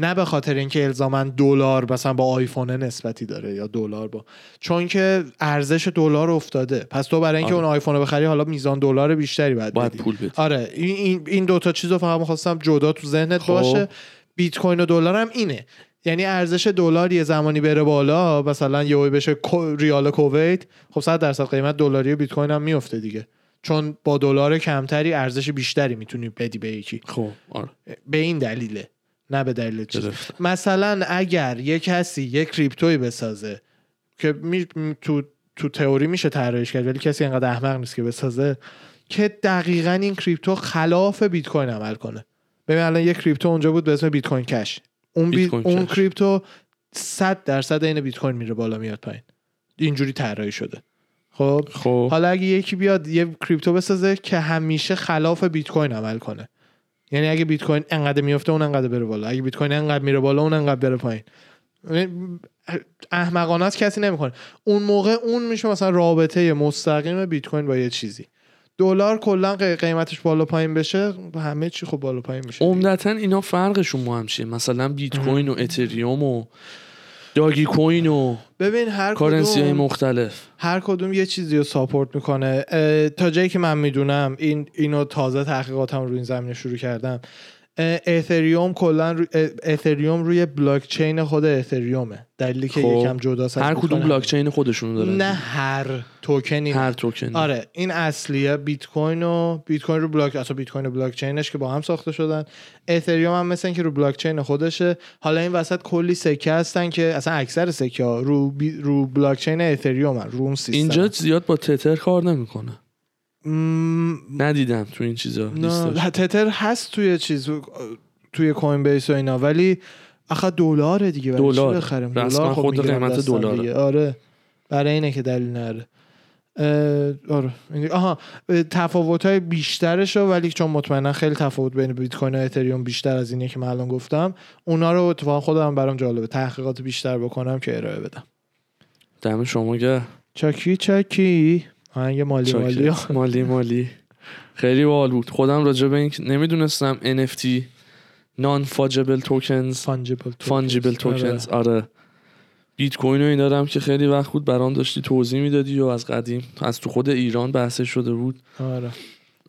نه به خاطر اینکه الزاما دلار مثلا با آیفون نسبتی داره یا دلار با چون که ارزش دلار افتاده. پس تو برای اینکه آره. اون آیفون رو بخری حالا میزان دلار بیشتری باید, باید پول بدی. آره این این این دوتا چیز رو فقط می‌خواستم جدا تو ذهنت خب. باشه. بیت کوین و دلار هم اینه. یعنی ارزش دلار یه زمانی بره بالا مثلا یهو بشه ریال کویت خب 100 درصد قیمت دلاری بیت کوین هم میفته دیگه. چون با دلار کمتری ارزش بیشتری می‌تونی بدی به یکی. خب آره. به این دلیله. نه به دلیل چیز. مثلا اگر یه کسی یه کریپتوی بسازه که می... تو تو تئوری میشه طراحیش کرد ولی کسی انقدر احمق نیست که بسازه که دقیقا این کریپتو خلاف بیت کوین عمل کنه. ببین الان یه کریپتو اونجا بود به اسم بیت کوین کش. اون بیت بیت کوین اون کش. کریپتو 100 درصد این بیت کوین میره بالا میاد پایین. اینجوری طراحی شده. خب؟ خب. حالا اگه یکی بیاد یه کریپتو بسازه که همیشه خلاف بیت کوین عمل کنه. یعنی اگه بیت کوین انقدر میفته اون انقدر بره بالا. اگه بیت کوین انقدر میره بالا اون انقدر بره پایین. احمقانه است کسی نمی‌کنه. اون موقع اون میشه مثلا رابطه مستقیم بیت کوین با یه چیزی. دلار کلا قی- قیمتش بالا پایین بشه همه چی خب بالا پایین میشه. عمدتا اینا فرقشون با هم چیه؟ مثلا بیت کوین و اتریوم و داگی کوین و ببین هر currency های مختلف. هر کدوم یه چیزی رو support می‌کنه. تا جایی که من می‌دونم این اینو تازه تحقیقاتم روی این زمینه شروع کردم اتریوم کلا رو... اتریوم روی بلاک چین خود اتریومه دلیلی که خب. یکم جدا هر کدوم بلاک چین خودشون دارن نه هر توکنی هر توکن آره این اصلیه بیت کوین و بیت کوین رو بلاک اصلا بیت کوین و بلاک چینش که با هم ساخته شدن. اتریوم هم مثل اینکه رو بلاک چین خودشه. حالا این وسط کلی سکه هستن که اصلا اکثر سکه ها رو بی... رو بلاک چین اتریوم هن. رو اون سیستم اینجا زیاد با تتر کار نمی‌کنه. م... ندیدم تو این چیزا. نه تتر هست توی چیز توی Coinbase و اینا ولی آخه دلاره دیگه برای چی دلار. بخریم دلار خب خود قیمت. دیگه. آره برای اینه که دلیل نره آره آها تفاوت های بیشترش رو ولی چون مطمئنا خیلی تفاوت بین بیت کوین و اتریوم بیشتر از اینه که من الان گفتم اونا رو اتفاقا خودم برام جالبه تحقیقات بیشتر بکنم که ارائه بدم دم شما گه چاکی چاکی آهنگ مالی مالی. مالی مالی. خیلی باحال بود. خودم راجع به این نمی‌دونستم NFT نان فاجبل توکنز fungible tokens آره. بیت کوین و این دارم که خیلی وقت بود برام داشتی توضیح می‌دادی و از قدیم از تو خود ایران بحث شده بود. آره.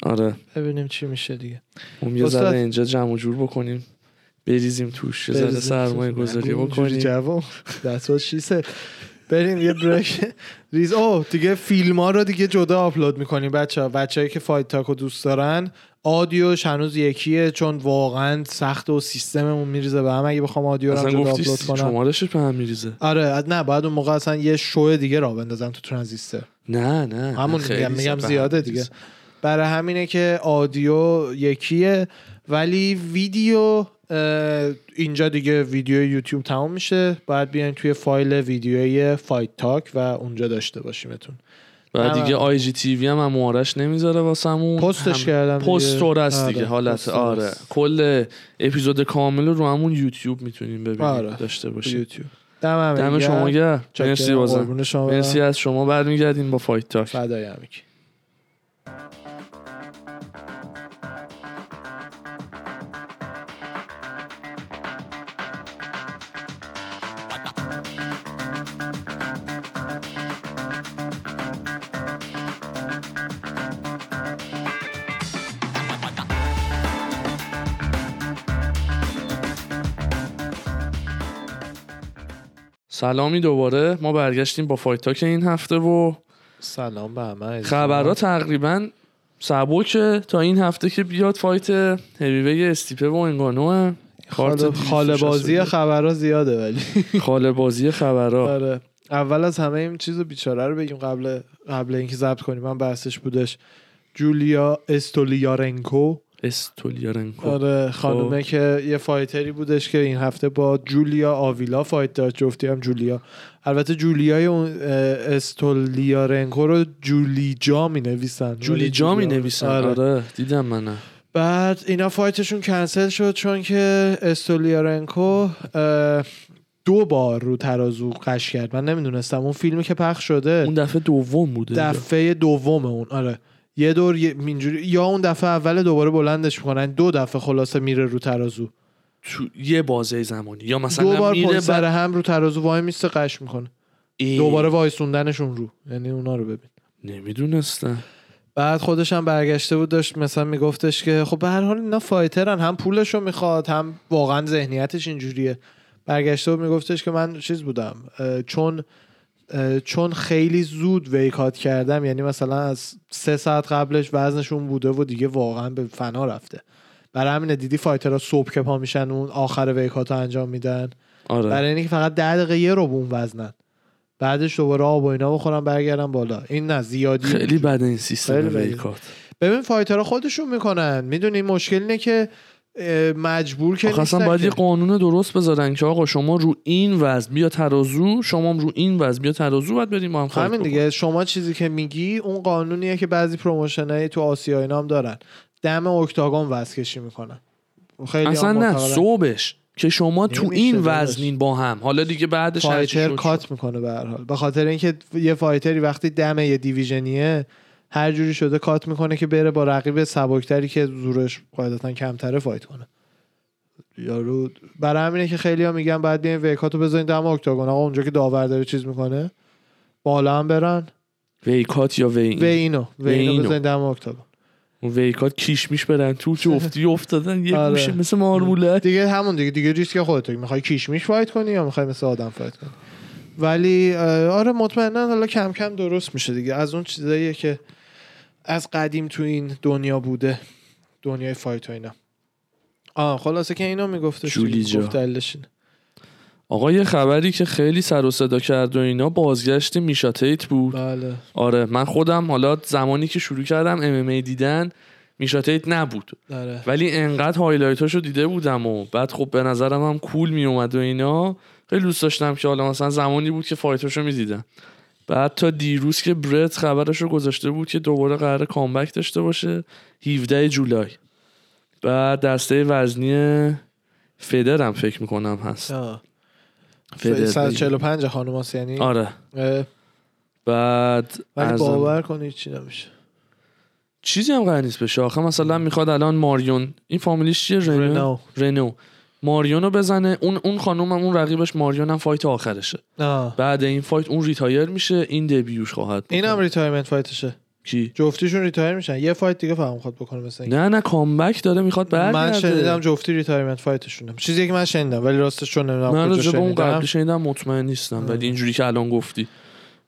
آره. ببینیم چی میشه دیگه. اون یه. ذره اینجا جمع و جور بکنیم. بریزیم توش. یه ذره سرمایه گذاری بکنیم. جواب. That's what she said. بریم یه break ریز و دیگه فیلم ها رو دیگه جدا آپلود می‌کنیم بچه ها بچه که Fight Talk رو دوست دارن audio ش هنوز یکیه چون واقعا سخت و سیستممون میریزه به هم. اگه بخوام audio رو جدا آپلود کنم. شمارشش به هم میریزه. آره نه بعد اون موقع اصلا یه شو دیگه راه بندازم تو Transistor. نه نه همون میگم میگم زیاده دیگه. برای همینه که audio یکیه ولی ویدیو اینجا دیگه ویدیو یوتیوب تمام میشه. باید بیاین توی فایل ویدیوی Fight Talk و اونجا داشته باشیمتون. و دیگه IGTV هم هم آرش نمی‌ذاره واسمون. پستش کردم دیگه. پستور است آره، دیگه. حالت آره. کل اپیزود کامل رو همون یوتیوب می‌تونیم ببینیم. آره. داشته باشیم. یوتیوب. دم دم شما گرم. مرسی بازم. مرسی مرسی از شما. برمیگردیم با Fight Talk فدای سلامی دوباره. ما برگشتیم با Fight Talk این هفته و سلام به همه. خبرها تقریبا سبکه. تا این هفته که بیاد fight heavyweight استیپه و انگانوه. خاله, خاله بازی خبرها زیاده ولی. خاله بازی خبرها. آره. اول از همه این چیز بیچاره رو بگیم قبل قبل اینکه ضبط کنیم. من بحثش بودش. جولیا استولیارنکو استولیارنکو. آره خانومه خب. که یه fighter ی بودش که این هفته با جولیا آویلا fight داشت. جفتی هم جولیا. البته جولیای اون استولیارنکو رو جولی جا می نویسن جولی جا می نویسن آره. آره دیدم منم بعد اینا فایتشون کنسل شد چون که استولیارنکو دو بار رو ترازو قش کرد. من نمی‌دونستم. اون فیلمی که پخش شده اون دفعه دوم بوده. دفعه دوم اون. آره. یه دور اینجوری یا اون دفعه اول دوباره بلندش می‌کنن دو دفعه خلاصه میره رو ترازو. تو یه بازه زمانی. یا دو مثلا بار میره سر هم رو ترازو وای میسته قش می‌کنه. ای، دوباره وایسوندنشون رو. یعنی اونا رو ببین. نمی‌دونستم. بعد خودش هم برگشته بود داشت مثلا میگفتش که خب به هر حال اینا فایترن هم پولشو می‌خواد هم واقعا ذهنیتش اینجوریه. برگشته بود میگفتش که من چیز بودم چون چون خیلی زود ویکات کردم یعنی مثلا از سه ساعت قبلش وزنشون بوده و دیگه واقعا به فنا رفته. برای همینه دیدی fighter ها صبح که پا میشن اون آخر weight cut رو انجام میدن؟ آره. برای اینکه فقط ده دقیقه یه رو اون وزنن. بعدش دوباره آب و اینا بخورن برگردن بالا. این نه زیادی خیلی بده این سیستم. weight cut. ببین fighter ها خودشون می‌کنن. می‌دونی مشکل اینه که مجبور که اصلا نیستن باید. یه قانون درست بذارن که آقا شما رو این وزن بیا ترازو شما رو این وزن بیا ترازو باید بریم با هم همین. دیگه شما چیزی که میگی اون قانونیه که بعضی promotion ایی تو آسیا اینا هم دارن دم octagon وزن کشی می‌کنن خیلی اصلا نه. صبحش که شما تو این. وزنین با هم حالا دیگه بعدش fighter cut. می‌کنه به هر حال به خاطر اینکه یه fighter ی وقتی دم یه division یه هر جوری شده cut می‌کنه که بره با رقیب سبکتری که زورش قاعدتا کمتره fight کنه. یارو برای همینه که خیلی ها میگن بعد بیاین weight cut و بزنین دم octagon. آقا اونجا که داور داره چیز می‌کنه بالا هم برن. ویکات یا وی و اینو و اینو اینو. بزنین دم اکتاگون. اون ویکات کیش میش برن تو جفتی افتادن یه آره. گوشه مثل مارموله دیگه همون دیگه. دیگه ریسک خودت می‌خوای کیشمیش فایت کنی یا می‌خوای مثل آدم فایت کنی؟ ولی آره مطمئنا حالا کم کم درست میشه دیگه. از اون چیزاییه که از قدیم تو این دنیا بوده. دنیای فایت و اینا. آه خلاصه که اینو می‌گفته جولی جا. گفت دلیلش اینه. آقا یه خبری که خیلی سر و صدا کرد و اینا بازگشت میشا تیت بود. بله. آره من خودم حالا زمانی که شروع کردم MMA دیدن میشا تیت نبود. آره. ولی انقدر highlight اشو دیده بودم و بعد خب به نظرم هم cool می اومد و اینا. خیلی دوست داشتم که حالا مثلا زمانی بود که fight اشو می‌دیدم. بعد تا دیروز که برت خبرش رو گذاشته بود که دوباره قرار comeback داشته باشه 17 جولای. بعد دسته وزنی feather هم فکر می‌کنم هست. آه. feather 145 خانم هست یعنی؟ آره. اه، بعد ولی باور کنی چی نمیشه. چیزی هم قرار نیست بشه. آخه مثلا می‌خواد الان ماریون. این فامیلیش چیه؟ رنو. رنو. رنو ماریون رو بزنه. اون اون خانوم هم اون رقیبش ماریون هم fight آخرشه. آه. بعد این fight اون retire میشه این debut ش خواهد این هم. retirement fight شه. کی؟ جفتیشون retire میشن. یه fight دیگه فهم می‌خواد بکنه مثلا. نه نه comeback داره می‌خواد من برگرده. شنیدم جفتی retirement fight شونه. چیزی که من شنیدم ولی راستش چون نمی‌دونم من راجع به اون قبلی شنیدم مطمئن نیستم. ولی اینجوری که الان گفتی.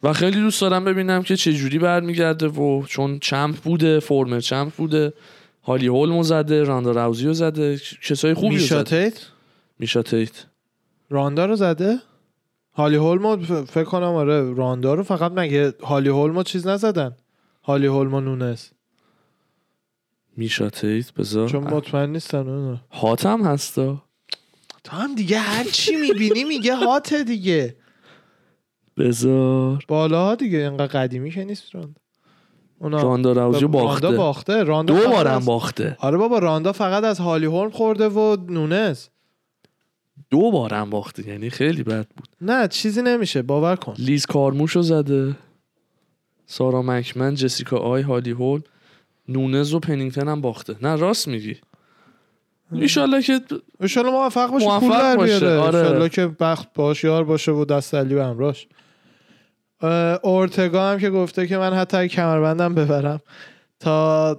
و خیلی دوست دارم ببینم که چه جوری برمیگرده و چون champ بوده former champ بوده. هالی هولمو زده راندا راوزیو زده کسای خوبی رو میشا زده تیت؟ میشا تیت. راندا رو زده؟ هالی هولمو فکر کنم آره راندا رو فقط مگه هالی هولمو چیز نزدن؟ هالی هولمو نونس. میشا تیت بذار. چون مطمئن نیستن اونو. هاتم هستا. تو هم دیگه هر چی می‌بینی میگه هاته دیگه. بذار. بالا دیگه اینقدر قدیمی که نیست راندا. اونا راندا راوزیو باخته راندا باخته. راندا دو بارم از- باخته. آره بابا راندا فقط از هالی هولم خورده و نونس دو بارم باخته یعنی خیلی بد بود. نه چیزی نمیشه باور کن. لیز کارموشو زده. سارا مکمن جسیکا آی هالی هول نونز و پنینگتن هم باخته. نه راست میگی. ایشالله که انشالله موفق باشه موفق پول در باشه، بیاره. آره. که بخت باش یار باشه و دست علی همراش اه، اورتگا هم که گفته که من حتی کمربندم ببرم. تا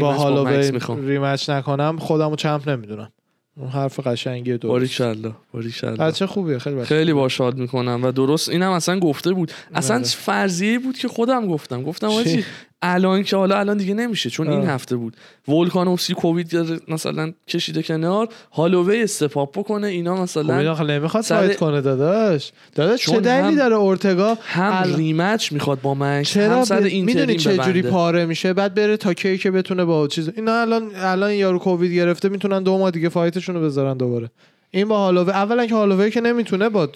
با می‌خوام. ریمچ نکنم خودمو چمپ نمی‌دونم. اون حرف قشنگیه درست. باریکلا باریکلا. بچه خوبیه خیلی بچه خیلی باشاد می‌کنم و درست اینم اصلا گفته بود. اصلا آره. فرضیه بود که خودم گفتم. گفتم؟ آجی الان که حالا الان دیگه نمیشه چون این. هفته بود. ولکانوفسکی کووید مثلا کشیده کنار هالووی استپاپ بکنه اینا خب این مثلا آخه نمی‌خواد سر- فایت کنه داداش. داداش چه دلیلی داره اورتگا؟ هم الان- ریمچ می‌خواد با مکس چرا هم سر ب... این می‌دونی چه جوری. پاره میشه؟ بعد بره تا کی که بتونه با چیز اینا الان الان یارو کووید گرفته می‌تونن دو ماه دیگه fight شون رو بذارن دوباره. این با هالووی اولا که هالووی که نمی‌تونه با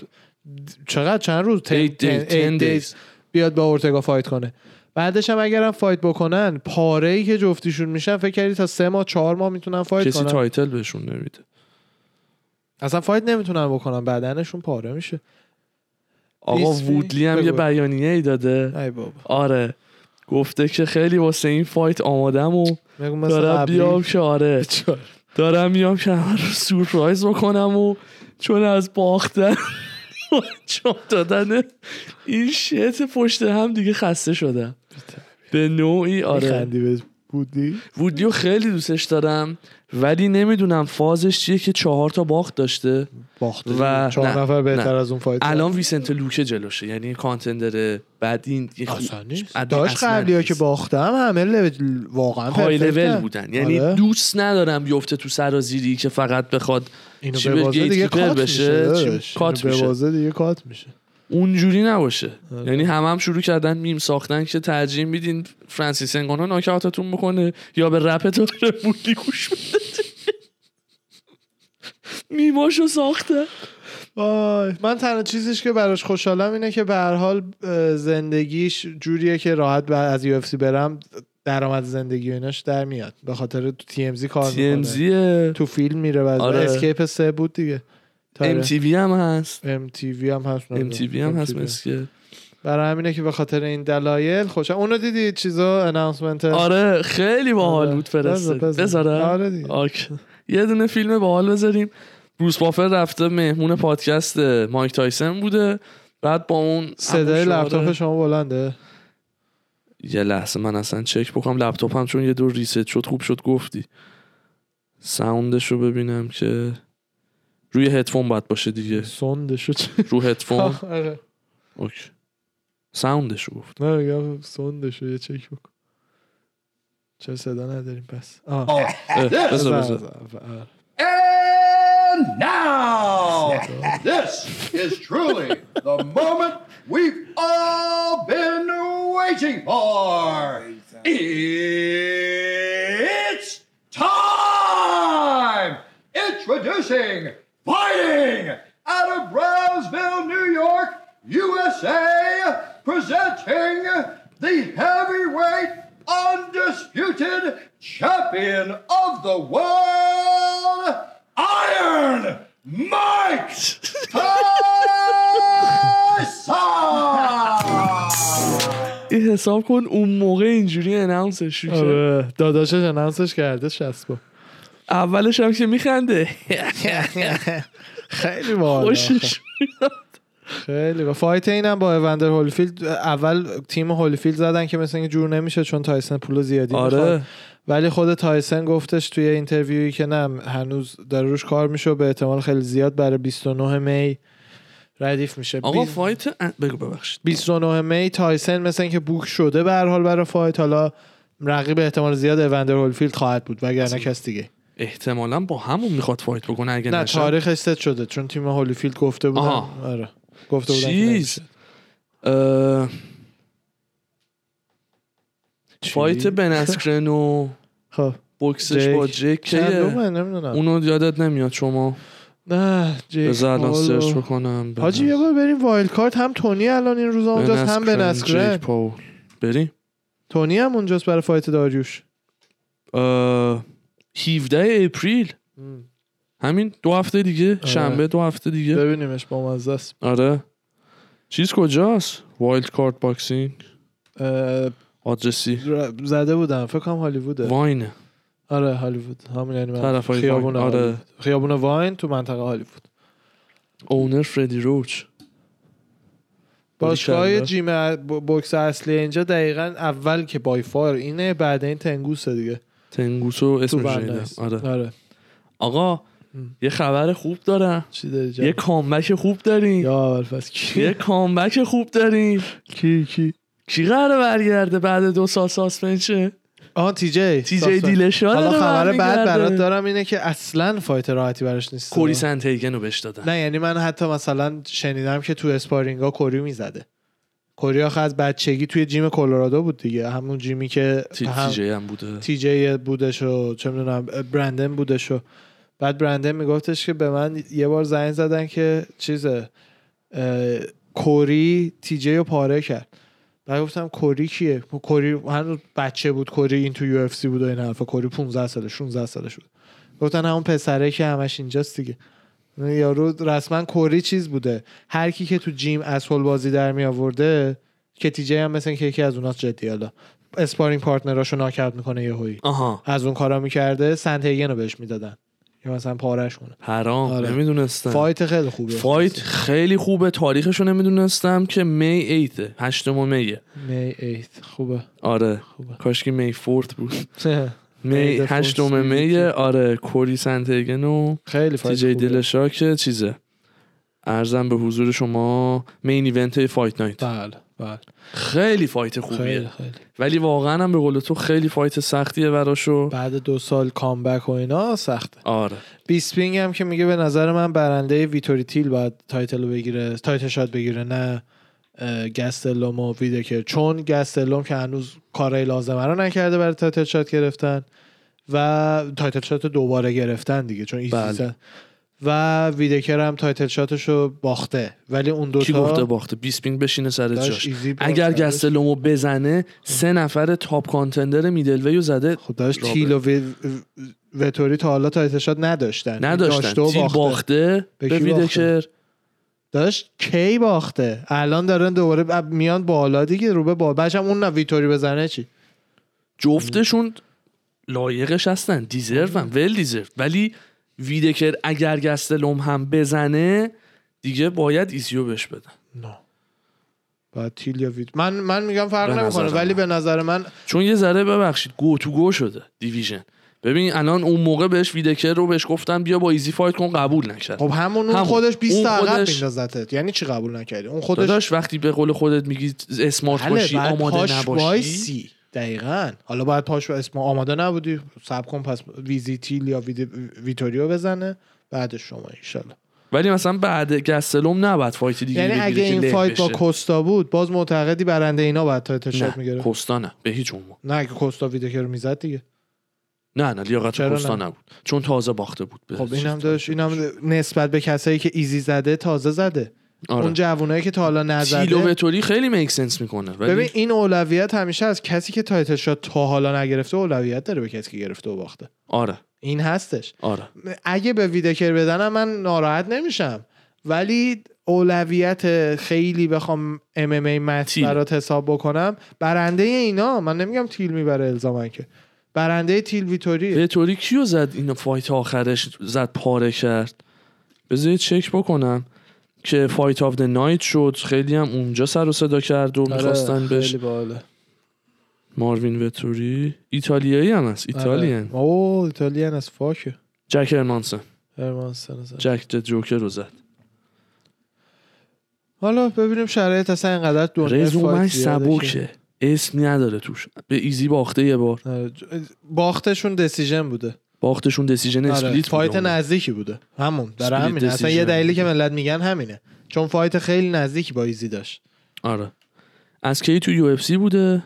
چقدر چند روز؟ Eight days, ten days. بیاد با اورتگا fight کنه. بعدش هم اگرم fight بکنن پاره ای که جفتیشون میشن فکر کردی تا سه ماه چهار ماه می‌تونن fight کسی کنن؟ title بهشون نمیده. اصلا fight نمی‌تونن بکنن بدنشون پاره میشه. آقا وودلی هم یه. بیانیه ای داده. ای بابا. آره. گفته که خیلی واسه این فایت آمادم و دارم. بیام که آره. دارم میام که همه رو سورپرایز بکنم و چون از باختن چون دادن این شت پشت هم دیگه خسته شدم. به نوعی آره میخندی به بودی وودیو خیلی دوستش دارم ولی نمی‌دونم فازش چیه که چهار تا باخت داشته باخته و- چهار نه، نفر بهتر نه. از اون fight الان ویسنت لوکه جلوشه یعنی contender ه بعد این اصلا قبلی ها. که باختم همه لول واقعا های. لول بودن یعنی آره. دوست ندارم بیفته تو سرازیری که فقط بخواد اینو به بازه دیگه cut بشه،. cut میشه. اونجوری نباشه. آره. یعنی همه هم شروع کردن میم ساختن که ترجیح میدین فرانسیس انگانو ناکاوتتون بکنه یا به رپ تو مولی گوش بده میماشو ساخته. وای. من تنها چیزیش که براش خوشحالم اینه که به هر حال زندگیش جوریه که راحت بعد از یو برم درآمد زندگی و ایناش در میاد. به خاطر تو تی ام زی کار تی ام می‌کنه زیه. تو فیلم میره بعد آره. اسکیپ سه بود دیگه. ام تی وی هم هست. ام تی وی هم هست. ام تی هم هست. مسکه برای همینه که به خاطر این دلایل خوشم اونو دیدی چیزا؟ اناونسمنت آره خیلی باحال آره. بود فرسته بذار، بذار. بذاره آره دیگه. یه دونه فیلم باحال بذاریم. بروس بافر رفته مهمون پادکست مایک تایسن بوده. بعد با اون صدای لپتاپ شما بلنده. یه لحظه من اصلا چک بکنم. لپتاپم چون یه دور reset شد خوب شد گفتی. sound ش رو ببینم که روی هدفون باید باشه دیگه. sound شو چه؟ رو هدفون آره. OK. sound ش رو گفت نه میگم sound شو یه چک بکن. چه صدا نداریم؟ پس. آه. بذار بذار. And now, this is truly the moment we've all been waiting for. It's time! Introducing Fighting out of Brownsville, New York, USA, presenting the heavyweight undisputed champion of the world, Iron Mike Tyson! این حساب کن اون موقع اینجوری اناونسش شد آره داداشش انانسش کرده شسبا اولش هم که میخنده. خیلی باحال. خوشش خیلی با fight اینم با اوندر هولیفیلد اول تیم هولیفیلد زدن که مثل اینکه جور نمیشه چون تایسن پول زیادی می‌خواد. آره. ولی خود تایسن گفتش توی interview یی که نه هنوز داره روش کار میشه و به احتمال خیلی زیاد برای 29 می ردیف میشه. آقا بیست- fight بگو ببخشید. 29 می تایسن مثل اینکه book شده به هر حال برای fight. حالا رقیب احتمال زیاد اوندر هولفیلد خواهد بود وگرنه کس دیگه. احتمالا با همون می‌خواد fight بکنه اگه نه نشه. تاریخش ست شده چون تیم هولیفیلد گفته بودن. آها. آره. گفته بودن چیز. اه، چی؟ fight بن اسکرن و خب. بوکسش جیک. با جک اونو یادت نمیاد شما؟ نه جیک بذار الان search بکنم. حاجی یه بار بریم وایلد کارت. هم تونی الان این روزا اونجاست هم بن اسکرن. بریم. تونی هم اونجاست برای fight داریوش. اه، 17 April. همین دو هفته دیگه شنبه دو هفته دیگه. ببینیمش با مزه است. آره. چیز کجاست؟ وایلد کارت باکسینگ آدرسی. زده بودم. فکر کنم هالیووده. واینه آره هالیوود. همین یعنی طرفای خیابون واین. آره. خیابون واین تو منطقه هالیوود. اونر فردی روچ باشگاه. جیم بوکس اصلی اینجا دقیقا اول که بای فار اینه بعد این تنگوسه دیگه. تنگوسو. nice. آره. آره. آقا یه خبر خوب دارم. چی داری یه comeback خوب داریم. یا یه comeback خوب داریم. کی کی؟ کی قراره برگرده بعد دو سال suspension ه؟ آها تی جی. تی جی دیلشاو حالا خبر بعد. برات دارم اینه که اصلا fight راحتی براش نیست. کوری سندهیگن رو بهش دادن. نه یعنی من حتی مثلا شنیدم که تو sparring ا کوری می‌زده. کوری آخه از بچگی توی gym کلرادو بود دیگه. همون gym ی که تی, هم- تی جی هم بوده. تی جی بودش و چه می‌دونم برندن بودش و بعد برندن میگفتش که به من یه بار زنگ زدن که چیزه کوری تی جی رو پاره کرد. بعد گفتم کوری کیه؟ کوری هنوز بچه بود کوری این تو یو اف سی بود و این حرفا. کوری 15 ساله 16 سالش بود. گفتن همون پسره که همش اینجاست دیگه. یارو رسما کوری چیز بوده. هر کی که تو جیم اصل بازی در می آورده جی هم مثل که یکی از اوناست جدی. حالا sparring partner اشو knockout می‌کنه یهویی. آها. از اون کارا می‌کرده سنت رو بهش می‌دادن. که مثلا پارش کنه. هرم. آره. نمی‌دونستم. fight خیلی خوبه. fight خیلی خوبه. تاریخشو نمی‌دونستم که May eight ه هشتم میه. May eight. خوبه. آره. خوبه. کاش که May fourth بود. May هشتم you. آره کوری سندهیگن و خیلی تی جی خوبه. دیلشاو که چیزه. عرضم به حضور شما main event fight night. بله بله. خیلی fight خوبیه. خیلی خیلی. ولی واقعا هم به قول تو خیلی fight سختیه براشو بعد دو سال comeback و اینا سخته. آره. بیسپینگ هم که میگه به نظر من برنده ویتوری تیل باید title رو بگیره title shot بگیره نه. گستلوم و ویدکر چون گستلوم که هنوز کارهای لازمه رو نکرده برای title shot گرفتن و title shot دوباره گرفتن دیگه چون بله. و ویدکر هم title shot ش رو باخته ولی اون دوتا کی گفته باخته بیسپینگ بشینه سر جاش اگر. گستلومو بزنه سه نفر top contender middleweight و زده خب داشت. تیل و وی- وتوری تا حالا title shot نداشتن نداشتن تیل باخته. باخته به؟ ویدکر داشت کی باخته؟ الان دارن دوباره میان بالا دیگه رو به بالا بچم اون نه ویتوری بزنه چی؟ جفتشون لایقش هستن deserve well deserve ولی ویدکر اگر گستلوم هم بزنه دیگه باید ایزیو بهش بدن. نه. باید تیل یا ویت من من میگم فرق نمی‌کنه ولی. به نظر من چون یه ذره ببخشید گو تو گو شده دیویژن. ببین الان اون موقع بهش ویدکر رو بهش گفتن بیا با ایزی فایت کن قبول نکرد. خب همون اون. خودش 20 اون تا عقب میندازتت. یعنی چی قبول نکردی؟ اون خودش داداش وقتی به قول خودت میگی اسمارت بله، باشی بعد آماده نباشی. وایسی. دقیقا. حالا باید پاش اسم آماده نبودی سب کن پس ویزیتیل یا وید... ویتوریو بزنه بعدش شما ایشالا ولی مثلا بعد گستلوم نباید fight دیگه یعنی اگه این fight با. کوستا بود باز معتقدی برنده اینا باید نه می‌گیره کوستا نه به هیچ عنوان. نه اگه کوستا ویدکر رو می‌زد دیگه. نه نه لیاقت نه؟ نبود. چون تازه باخته بود به خب اینم. داشت اینم نسبت به کسایی که ایزی زده تازه زده. آره. اون جوونایی که تا حالا نزده. تیل و وتوری خیلی make sense می‌کنه. ولی ببین این اولویت همیشه از کسی که title shot تا حالا نگرفته اولویت داره به کسی که گرفته و باخته. آره. این هستش. آره. اگه به ویدکر بدنم من ناراحت نمیشم. ولی اولویت خیلی بخوام MMA. برات حساب بکنم برنده اینا. من نمیگم تیل می‌بره الزاما که. برنده تیل ویتوری. ویتوری کیو زد این fight آخرش زد پاره کرد؟ بذارید چک بکنم که fight of the night شد. خیلی هم اونجا سر و صدا کرد و می‌خواستن بهش باحاله. ماروین وتوری ایتالیایی هم هست Italian آره. اوه ایتالیان از فاکه جک هرمانسن هرمانسن. جک د جوکر رو زد. حالا ببینیم شرایط اصلا اینقدر دنیا رزومش فایت اسم نداره توش. به ایزی باخته یه بار. آره، باختشون دسیژن بوده. باختشون دسیژن آره. اسپلیت فایت. نزدیکی بوده. همون اسپلیت همینه اصلا یه. دلیلی که ملت میگن همینه. چون فایت خیلی نزدیکی با ایزی داشت. آره. از کی تو یو اف سی بوده؟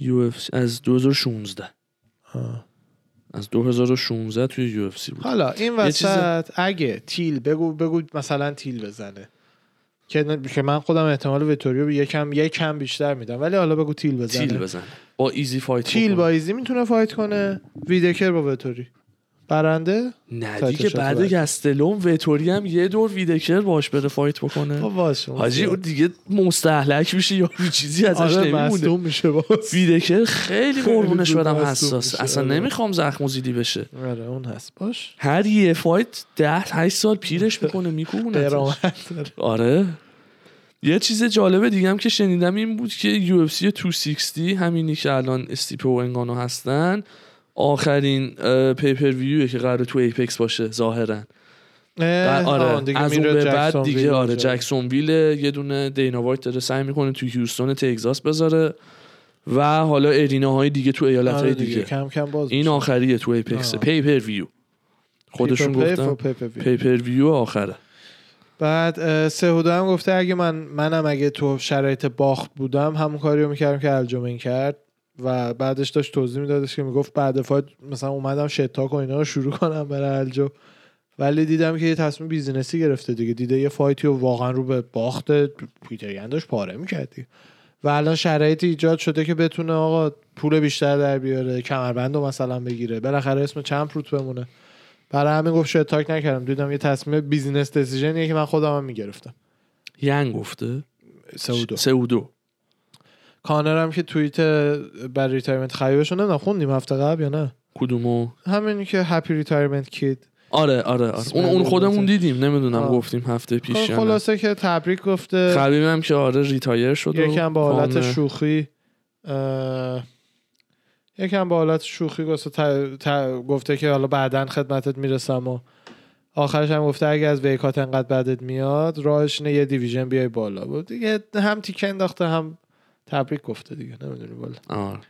UF از 2016 آه. از 2016 توی UFC بود. حالا این یه چیز- وسط اگه تیل بگو بگو مثلا تیل بزنه. که من خودم احتمال ویتوریو یکم یکم بیشتر میدم. ولی حالا بگو تیل بزنه. تیل بزن. با ایزی fight تیل. با ایزی می‌تونه fight کنه. ویدکر با ویتوری. برنده؟ نه دیگه بعد. گستلوم ویتوری هم یه دور ویدکر باش بره fight بکنه. حاجی اون دیگه مستهلک میشه یا چیزی ازش آره نمیمونه. میشه باز ویدکر خیلی قربونش برم مصدوم حساس. اصلا آره. نمی‌خوام زخم و زیلی بشه. آره اون هست. باش. هر یه fight ده هشت سال پیرش می‌کنه داره. آره. یه چیز جالب دیگه هم که شنیدم این بود که UFC 260 همینی که الان استیپو و انگانو هستن آخرین pay-per-view ه که قرار تو Apex باشه ظاهرا اه، آره دیگه از اون به بعد دیگه ویل آره. جکسون ویل یه دونه دینا وایت داره سعی می‌کنه تو هیوستون تگزاس بذاره و حالا های دیگه تو ایالت آره های دیگه دیگه کم کم باز این. آخریه تو ایپکس. pay-per-view خودشون گفتن pay-per-view. آخره بعد اه، سهودو هم گفته اگه من منم اگه تو شرایط باخت بودم همون کاری رو می‌کردم که الجومین کرد و بعدش داشت توضیح میدادش که می‌گفت بعد fight مثلا اومدم shit talk و اینا رو شروع کنم برای الجو ولی دیدم که یه تصمیم business ی گرفته دیگه. دیده یه fight ی و واقعا رو به باخت پیتر داشت پاره می‌کرد دیگه. و الان شرایطی ایجاد شده که بتونه آقا پول بیشتر در بیاره کمربند رو مثلا بگیره. بالاخره اسم champ روت بمونه. برای همین گفت shit talk نکردم. دیدم یه تصمیم business decision یه که من خودم هم می‌گرفتم. اینو گفته. سعودو. سعودو. کانر هم که توییت برای retirement رو نمی‌دونم خوندیم هفته قبل یا نه؟ کدومو؟ همینی که happy retirement kid آره آره, آره. اون اون خودمون دیدیم نمی‌دونم آه. گفتیم هفته پیش یا نه. خلاصه که تبریک گفته. خبیبم که آره retire شد یکم با حالت شوخی اه، یکم با حالت شوخی گفته, ت- ت- گفته که حالا بعدا خدمتت می‌رسم و آخرش هم گفته اگه از weight cut انقدر بدت میاد راهش اینه یه division بیای بالا. بود دیگه هم تیکه انداخته هم تبریک گفته دیگه نمی‌دونی بالا آره.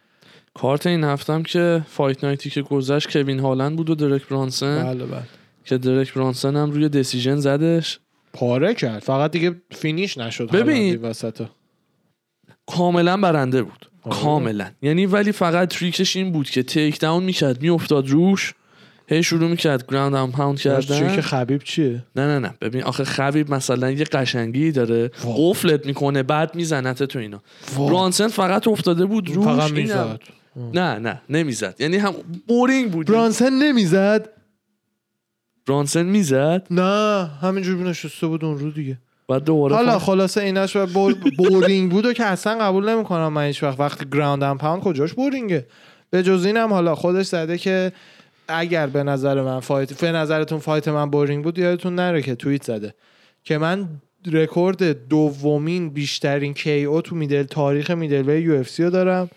کارت این هفتم که fight night ی که گذشت کوین هالند بود و درک برانسن بله بله که درک برانسن هم روی decision زدش پاره کرد فقط دیگه finish نشد ببین. وسطا. کاملا برنده بود آره. کاملا یعنی ولی فقط trick ش این بود که take down می‌کرد میافتاد روش هی شروع می‌کرد ground and pound کردن. که خبیب چیه؟ نه نه نه. ببین آخه خبیب مثلا یه قشنگی داره. قفلت می‌کنه بعد میزنت تو اینا. برانسن فقط افتاده بود روش فقط می‌زد نه نه نمی‌زد. یعنی هم boring بود. برانسن نمی‌زد؟ برانسن می‌زد؟ نه همینجور نشسته بود اون رو دیگه. بعد دوباره حالا خلاصه اینش و boring بود و که اصلا قبول نمی‌کنم من هیچ وقت وقتی ground and pound کجاش boring ه به جز اینم حالا خودش زده که اگر به نظر من fight به نظرتون fight من boring بود یادتون نره که توییت زده. که من رکورد دومین بیشترین کی او تو میدل تاریخ میدل وی یو اف سی رو دارم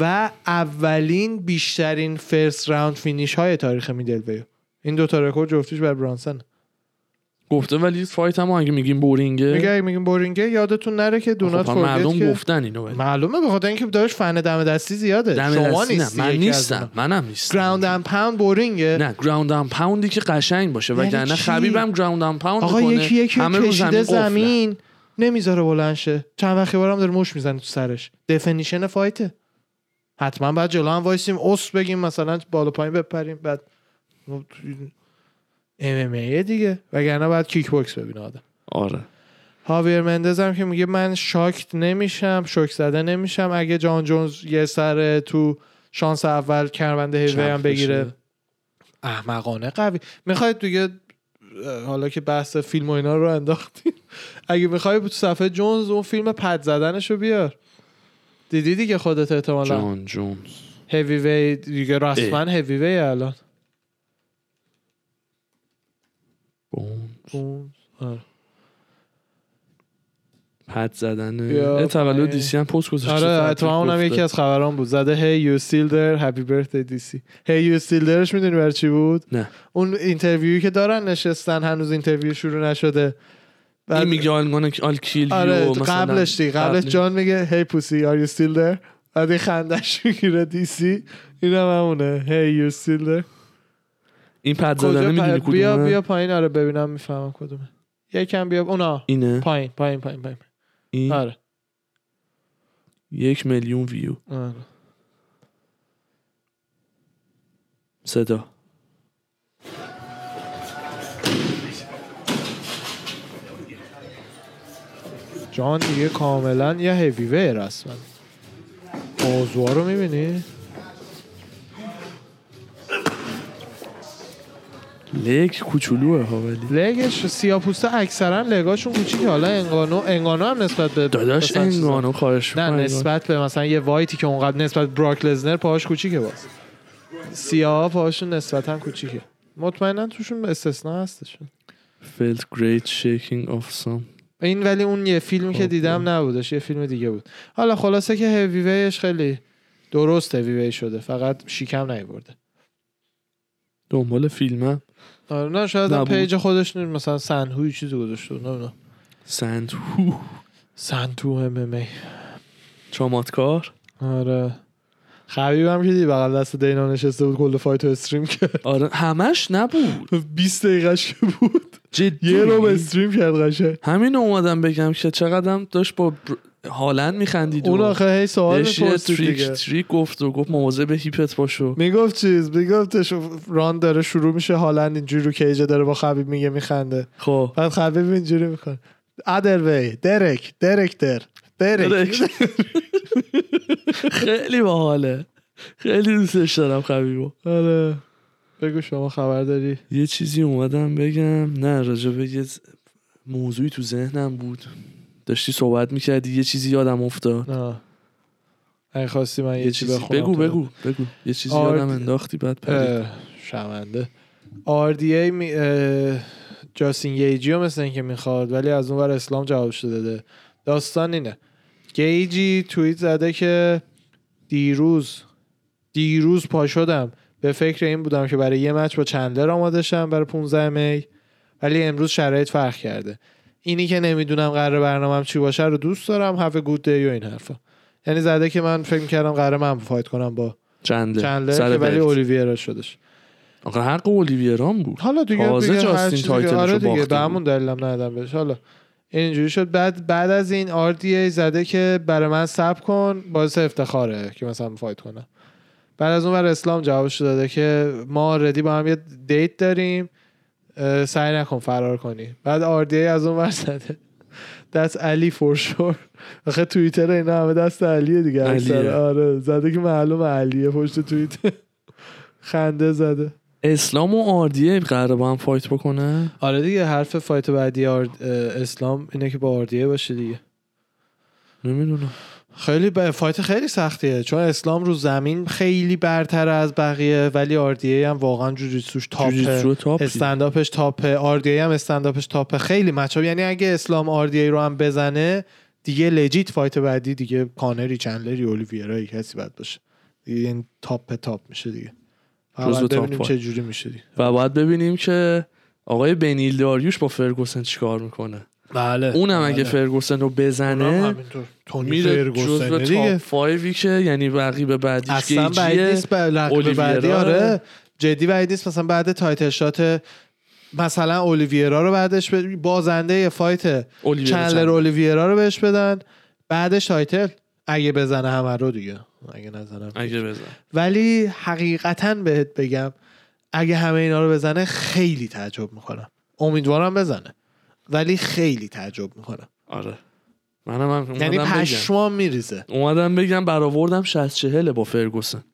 و اولین بیشترین فرست راوند فینیش های تاریخ میدل وی. این دوتا رکورد جفتیش بر برانسن. گفته ولی فایت هم اگه میگیم بورینگه میگه اگه میگیم بورینگه یادتون نره که خب، دونات هم مردم که گفتن اینو ولی. معلومه به خاطر اینکه داشت فن دم دستی زیاده. دم شما نیستی من نیستم. منم نیستم. گراوند ام پاوند بورینگه. نه گراوند ام پاوندی که قشنگ باشه یعنی وگرنه؟ خبیبم ground and pound آقا می‌کنه. یکی یکی همه رو زمین, زمین. نمی‌ذاره بلند شه. چند وقتی بارم داره مشت می‌زنه تو سرش. definition fight ه. حتما بعد جلو هم وایسیم اوس بگیم مثلا بالا پایین بپریم بعد MMA دیگه. وگرنه بعد kickbox ببینه آدم. آره. هاویر مندز هم که میگه من shocked نمیشم شوک زده نمیشم. اگه جان جونز یه سر تو شانس اول کمربند heavy هم بگیره. احمقانه قوی. می‌خواید دیگه حالا که بحث فیلم و اینا رو انداختیم. اگه می‌خوای تو صفحه جونز اون فیلم پد زدنش رو بیار. دیدی دیگه خودت احتمالا؟ جان جونز. هیوی وی دیگه رسما هیوی وی الان. آره. پد زدن. تولد. دیسی هم پست گذاشته آره اتفاقا اونم. یکی از خبران بود. زده هی یو there happy birthday DC هی یو thereش می‌دونی برای چی بود؟ نه. اون اینترویویی که دارن نشستن هنوز اینترویو شروع نشده. بعد- این میگه آلمان آل کیل آره یو مثلا. قبلش دیگه قبلش قبل- جان میگه هی پوسی you still there بعد خندش می‌گیره دیسی. اینم همونه. هی یو there این پد کجا زدن می‌دونی پ- بیا کدومه؟ بیا پایین. آره ببینم می‌فهمم کدومه. یکم بیا. اونا. اینه؟ پایین پایین پایین پایین. این؟ آره. یک میلیون ویو. آره. صدا. جان دیگه کاملا یه هیوی ویر رسما موضوع رو می‌بینی؟ لگ کوچولوه ها ولی. لگش سیاپوسته اکثرا لگاشون کوچیکه حالا انگانو انگانو هم نسبت به داداش انگانو خواهش نه. نسبت به مثلا یه وایتی که اونقدر نسبت براک لزنر پاهاش کوچیکه باز. سیاه پاهاشون نسبتا کوچیکه. مطمئنا توشون استثناء هستش felt great shaking of some. این ولی اون یه فیلمی که خب، دیدم نبودش یه فیلم دیگه بود. حالا خلاصه که هیوی خیلی درست هیوی وی شده فقط شیکم نیورده. دنبال فیلمم آره نه شاید هم نبود. پیج خودش نیم مثلا سنهوی چیزی گذاشته نه سنتو سنتو ام ام ای. چاماتکار آره. خبیب هم که دیدی بغل دست دینا نشسته بود کل فایت رو استریم کرد. آره همش نبود. 20 دقیقش که بود. جدی؟ یه رو استریم کرد قشنگ. همین اومدم بگم که چقدرم داشت با. هالند میخندید اون آخه هی سوال می‌پرسید تریک دیگه. تریک گفت و گفت مواظب هیپت باشو می‌گفت چیز؟ میگفتش ران داره شروع میشه هالند اینجوری رو کیجه داره با خبیب میگه میخنده. خب. بعد خبیب اینجوری می‌کنه. ادر وی درک درک. درک. خیلی باحاله. خیلی دوستش دارم خبیبو. آره. بگو شما خبر داری. یه چیزی اومدم بگم. نه راجع به یه موضوعی تو ذهنم بود. داشتی صحبت می‌کردی یه چیزی یادم افتاد. نه اگه خواستی من یه, یه چی چیزی. بخونم بگو بگو بگو. یه چیزی آرد- یادم انداختی بعد پرید. اه، شرمنده. RDA می... جاستین گیجی رو مثل اینکه می‌خواد ولی از اون ور اسلام جوابش رو داده داستان اینه. گیجی توییت زده که دیروز دیروز پا شدم به فکر این بودم که برای یه مچ با چندلر آماده شم برای 15 می. ولی امروز شرایط فرق کرده. اینی که نمی‌دونم قرار برنامهم چی باشه رو دوست دارم هف گود دی و این حرفا. یعنی زده که من فکر کردم قرار من فایت کنم با چنده چندلر سر که ولی. اولیویرا شدش. آقا حق اولیویران بود. حالا دیگه تازه هر جاستین تایتلشو آره دیگه باخته به همون دلیلم ندادم بهش. حالا اینجوری شد. بعد بعد از این RDA زده که برای من سب کن باعث افتخاره که مثلا فایت کنم. بعد از اون ور اسلام جوابش داده که ما ردی با هم یه دیت داریم. سعی نکن فرار کنی. بعد RDA از اون ور زده. دست علی فور شور آخه توییتر اینا همه دست علیه دیگه اکثر. علیه. آره زده که معلوم علیه پشت توییت خنده زده. اسلام و آردیه قراره با هم fight بکنه؟ آره دیگه حرف fight بعدی آر... اه، اسلام اینه که با آردیه باشه دیگه. نمی‌دونم. خیلی ب... fight خیلی سختیه. چون اسلام رو زمین خیلی برتر از بقیه ولی آردیه هم واقعا جوجیتسوش جوجیتسو تاپه تاپ. stand up ش top ه آردیه هم استنداپش تاپه خیلی matchup یعنی اگه اسلام آردیه رو هم بزنه دیگه legit fight بعدی دیگه کانری چندلری اولیویرایی کسی بعد باشه. دیگه این top top میشه دیگه. top ببینیم. چه جوری میشه دیگه. و باید ببینیم که آقای بنیل داریوش با فرگوسن چیکار می‌کنه. بله اونم اگه فرگوسن رو بزنه میره جزو top five ی که یعنی رقیب بعدیش اصلا اولیویرا. بعدی آره. جدی بعید نیست مثلا بعد title shot مثلا اولیویرا رو بعدش ب- بازنده fight چندلر. اولیویرا رو بهش بدن بعدش title اگه بزنه همه رو دیگه. اگه نزنم اگه بزن ولی حقیقتا بهت بگم اگه همه اینا رو بزنه خیلی تعجب می‌کنم. امیدوارم بزنه. ولی خیلی تعجب می‌کنم. آره. منم هم یعنی. پشمام میریزه. اومدم بگم برآوردم 60 چهله با فرگوسن.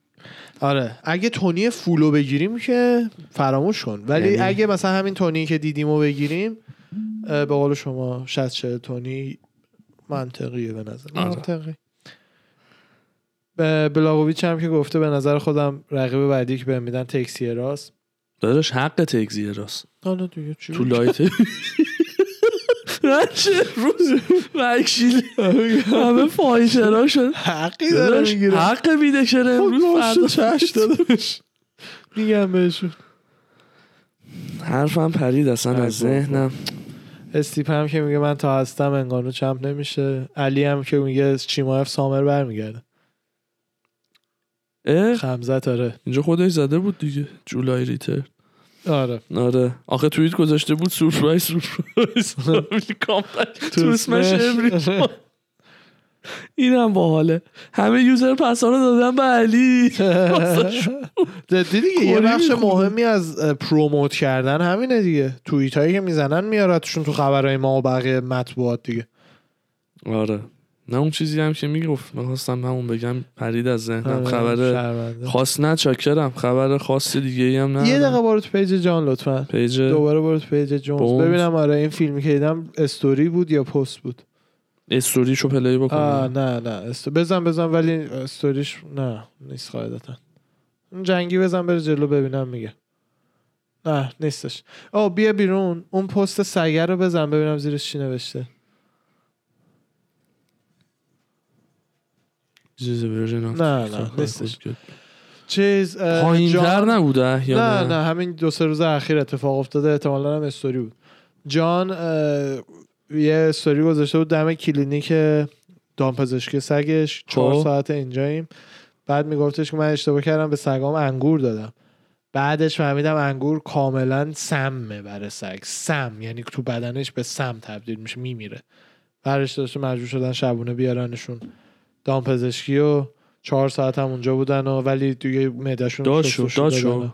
آره. اگه تونی full و بگیریم که فراموش کن. ولی یعنی؟ اگه مثلا همین تونی که دیدیم رو بگیریم به قول شما 60 40 تونی منطقیه به نظر آره. منطقی. به بلاغویچ هم که گفته به نظر خودم رقیب بعدی که بهم میدن تکسیه راست. داداش حق تگزیه راست. حالا دیگه چی تو لایت چه روز وکشیل همه فایترها شد حقی داره می‌گیره. حق میده چرا امروز فردا. چش داداش میگم بهشون. حرفم پرید اصلا از ذهنم. استیپه هم که میگه من تا هستم انگانو champ نمیشه. علی هم که میگه چیمایف summer برمیگرده. اه؟ خمزت آره. اینجا خودش زده بود دیگه. July return. آره. آره. آخه توییت گذاشته بود surprise surprise. تو اسمش every- اینم باحاله. همه user pass ا رو دادن به علی. دیدی دیگه یه بخش. مهمی از promote کردن همینه دیگه. توییت هایی که می‌زنن میارتشون تو خبرهای ما و بقیه مطبوعات دیگه. آره. نه اون چیزی هم که می‌گفت. می‌خواستم همون بگم پرید از ذهنم. آره، خبر. خاص نه چاکرم. خبر خاص دیگه ای هم نه یه دقیقه برو تو page جان لطفا. page دوباره برو تو page جونز. ببینم آره این فیلمی که دیدم استوری بود یا پست بود؟ story شو play آه بکنم نه نه. است... بزن بزن ولی استوریش نه نیست قاعدتا. اون جنگی بزن بره جلو ببینم میگه. نه نیستش. آه بیا بیرون. اون پست سگر رو بزن ببینم زیرش چی نوشته. چیز version نه، نه،. نیستش. چیز اه، پایین تر جان- نبوده یا نه نه؟ همین دو سه روز اخیر اتفاق افتاده احتمالا هم استوری بود. جان یه استوری گذاشته بود دم کلینیک دامپزشکی سگش. چهار خب. ساعت اینجاییم. بعد میگفتش که من اشتباه کردم به سگام انگور دادم. بعدش فهمیدم انگور کاملا سمه برای سگ. سم یعنی تو بدنش به سم تبدیل میشه میمیره. برش داشته مجبور شدن شبونه بیارنشون. دامپزشکی و چهار ساعت هم اونجا بودن و ولی دیگه معدهشون داد شد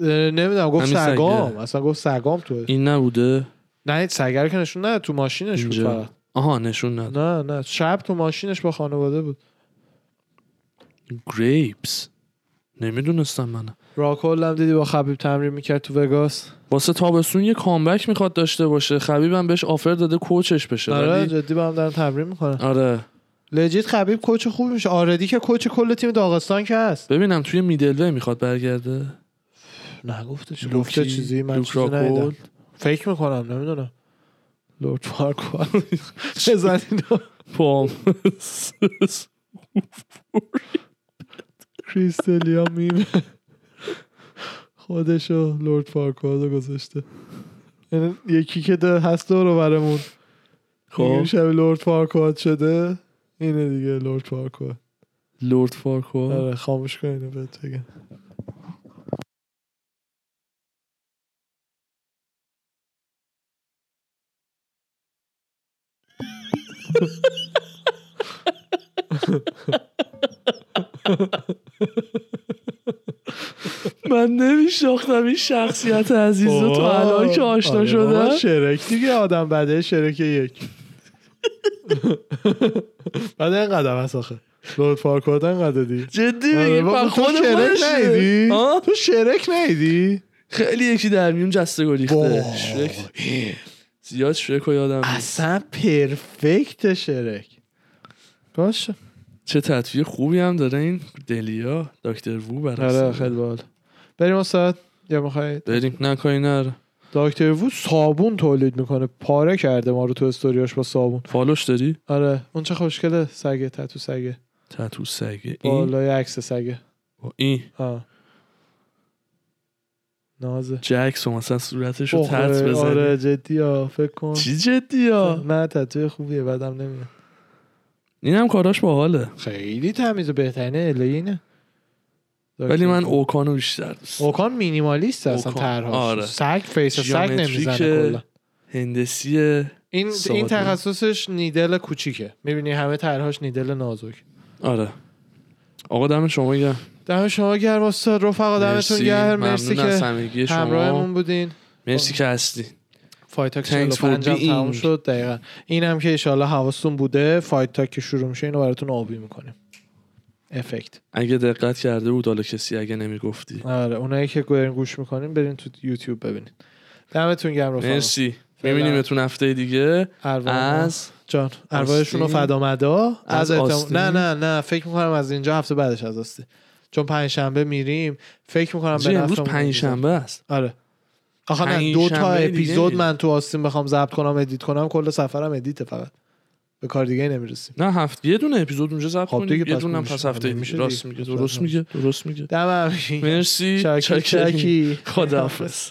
نمی‌دونم گفت سگام سگه. اصلا گفت سگام تو. این نبوده؟ نه سگر که نشون نه تو ماشینش بود اینجا. فقط. آها نشون نداد. نه نه. شب تو ماشینش با خانواده بود. گریپس. نمی‌دونستم منم راکول هم دیدی با خبیب تمرین می‌کرد تو وگاس؟ واسه تابستون یه کامبک می‌خواد داشته باشه. خبیبم بهش offer داده coach ش بشه. آره ولی جدی با هم دارن تمرین می‌کنن. آره. legit خبیب coach خوب میشه. already که coach کل تیم داغستان که هست. ببینم توی middleweight می‌خواد برگرده؟ نگفته چی لوکی، گفته چیزی من چیزی فکر می‌کنم نمی‌دونم. لرد فارکواد بزن اینو پام. کریستلیا میمه. خودشو لرد فارکواد رو گذاشته. یعنی یکی که ده هست دور برمون خب. شبیه لرد فارکواد شده. اینه دیگه لورد فارکوال لورد فارکو آره خاموش کن اینو بهت بگم. من نمیشناختم این شخصیت عزیز رو تو الان که آشنا آره شدم. شرک دیگه آدم بده شرک یک. بعد اینقدر هست آخه. لورد فارکوال اینقدر دی. جدی آره میگی؟ خود شرک خودشه. نیدی؟ تو شرک نیدی؟ خیلی یکی در میون جسته گریخته. شرک. زیاد شرک رو یادم اصلا پرفکت شرک. باشه چه تطویه خوبی هم داره این دلیا دکتر وو آره برای خیلی بال بریم استاد یا می‌خواید بریم. نه کاری نره دکتر وو صابون تولید می‌کنه. پاره کرده ما رو تو استوریاش با صابون. فالوش داری؟ آره. اون چه خوشگله سگه تتو سگه. تتو سگه. این؟ بالای عکس سگه. این؟ ها نازه. جکس و مثلا صورتش رو ترس بزنی؟ آره جدی ها فکر کن. چی جدی ها نه تتوی خوبیه بعدم نمیاد. این هم کاراش باحاله. خیلی تمیز و بهترینه الینه ولی من اوکانو بیشتر دوست دارم. اوکان مینیمالیست اصلا. طرحش آره. سگ face سگ. نمی‌زنه کلا هندسی این ساده. این تخصصش needle کوچیکه می‌بینی همه طرحاش needle نازک آره آقا دم شما گرم دم شما گرم استاد رفقا دمتون. گرم مرسی که همراهمون بودین مرسی که هستی فایت تاک Thanks for 45 هم being. تموم شد دقیقا این هم که ایشالله حواستون بوده فایت تاک که شروع میشه اینو براتون آبی می‌کنیم افکت اگه دقت کرده بود حالا کسی اگه نمی‌گفتی. آره اونایی که دارین گوش می‌کنین برین تو یوتیوب ببینین. دمتون گرم رفقا. مرسی. میبینیمتون هفته دیگه. از جان ارواحشون رو آستین؟ فدا مدا. از آستین؟ نه نه نه. فکر می‌کنم از اینجا هفته بعدش از آستین. چون پنج شنبه میریم. فکر می‌کنم به امروز پنج. شنبه است. آره. آخه نه دو تا اپیزود. من تو آستین بخوام ضبط کنم ادیت کنم. کل سفرم ادیته فقط. به کار دیگه نمی‌رسیم. نه هفت یه دونه اپیزود اونجا ضبط خب کنیم. یه دونه. پس هفته میشه راست. میگه. درست میگه. درست میگه. دم مرسی. چاکی. چاکی. خداحافظ.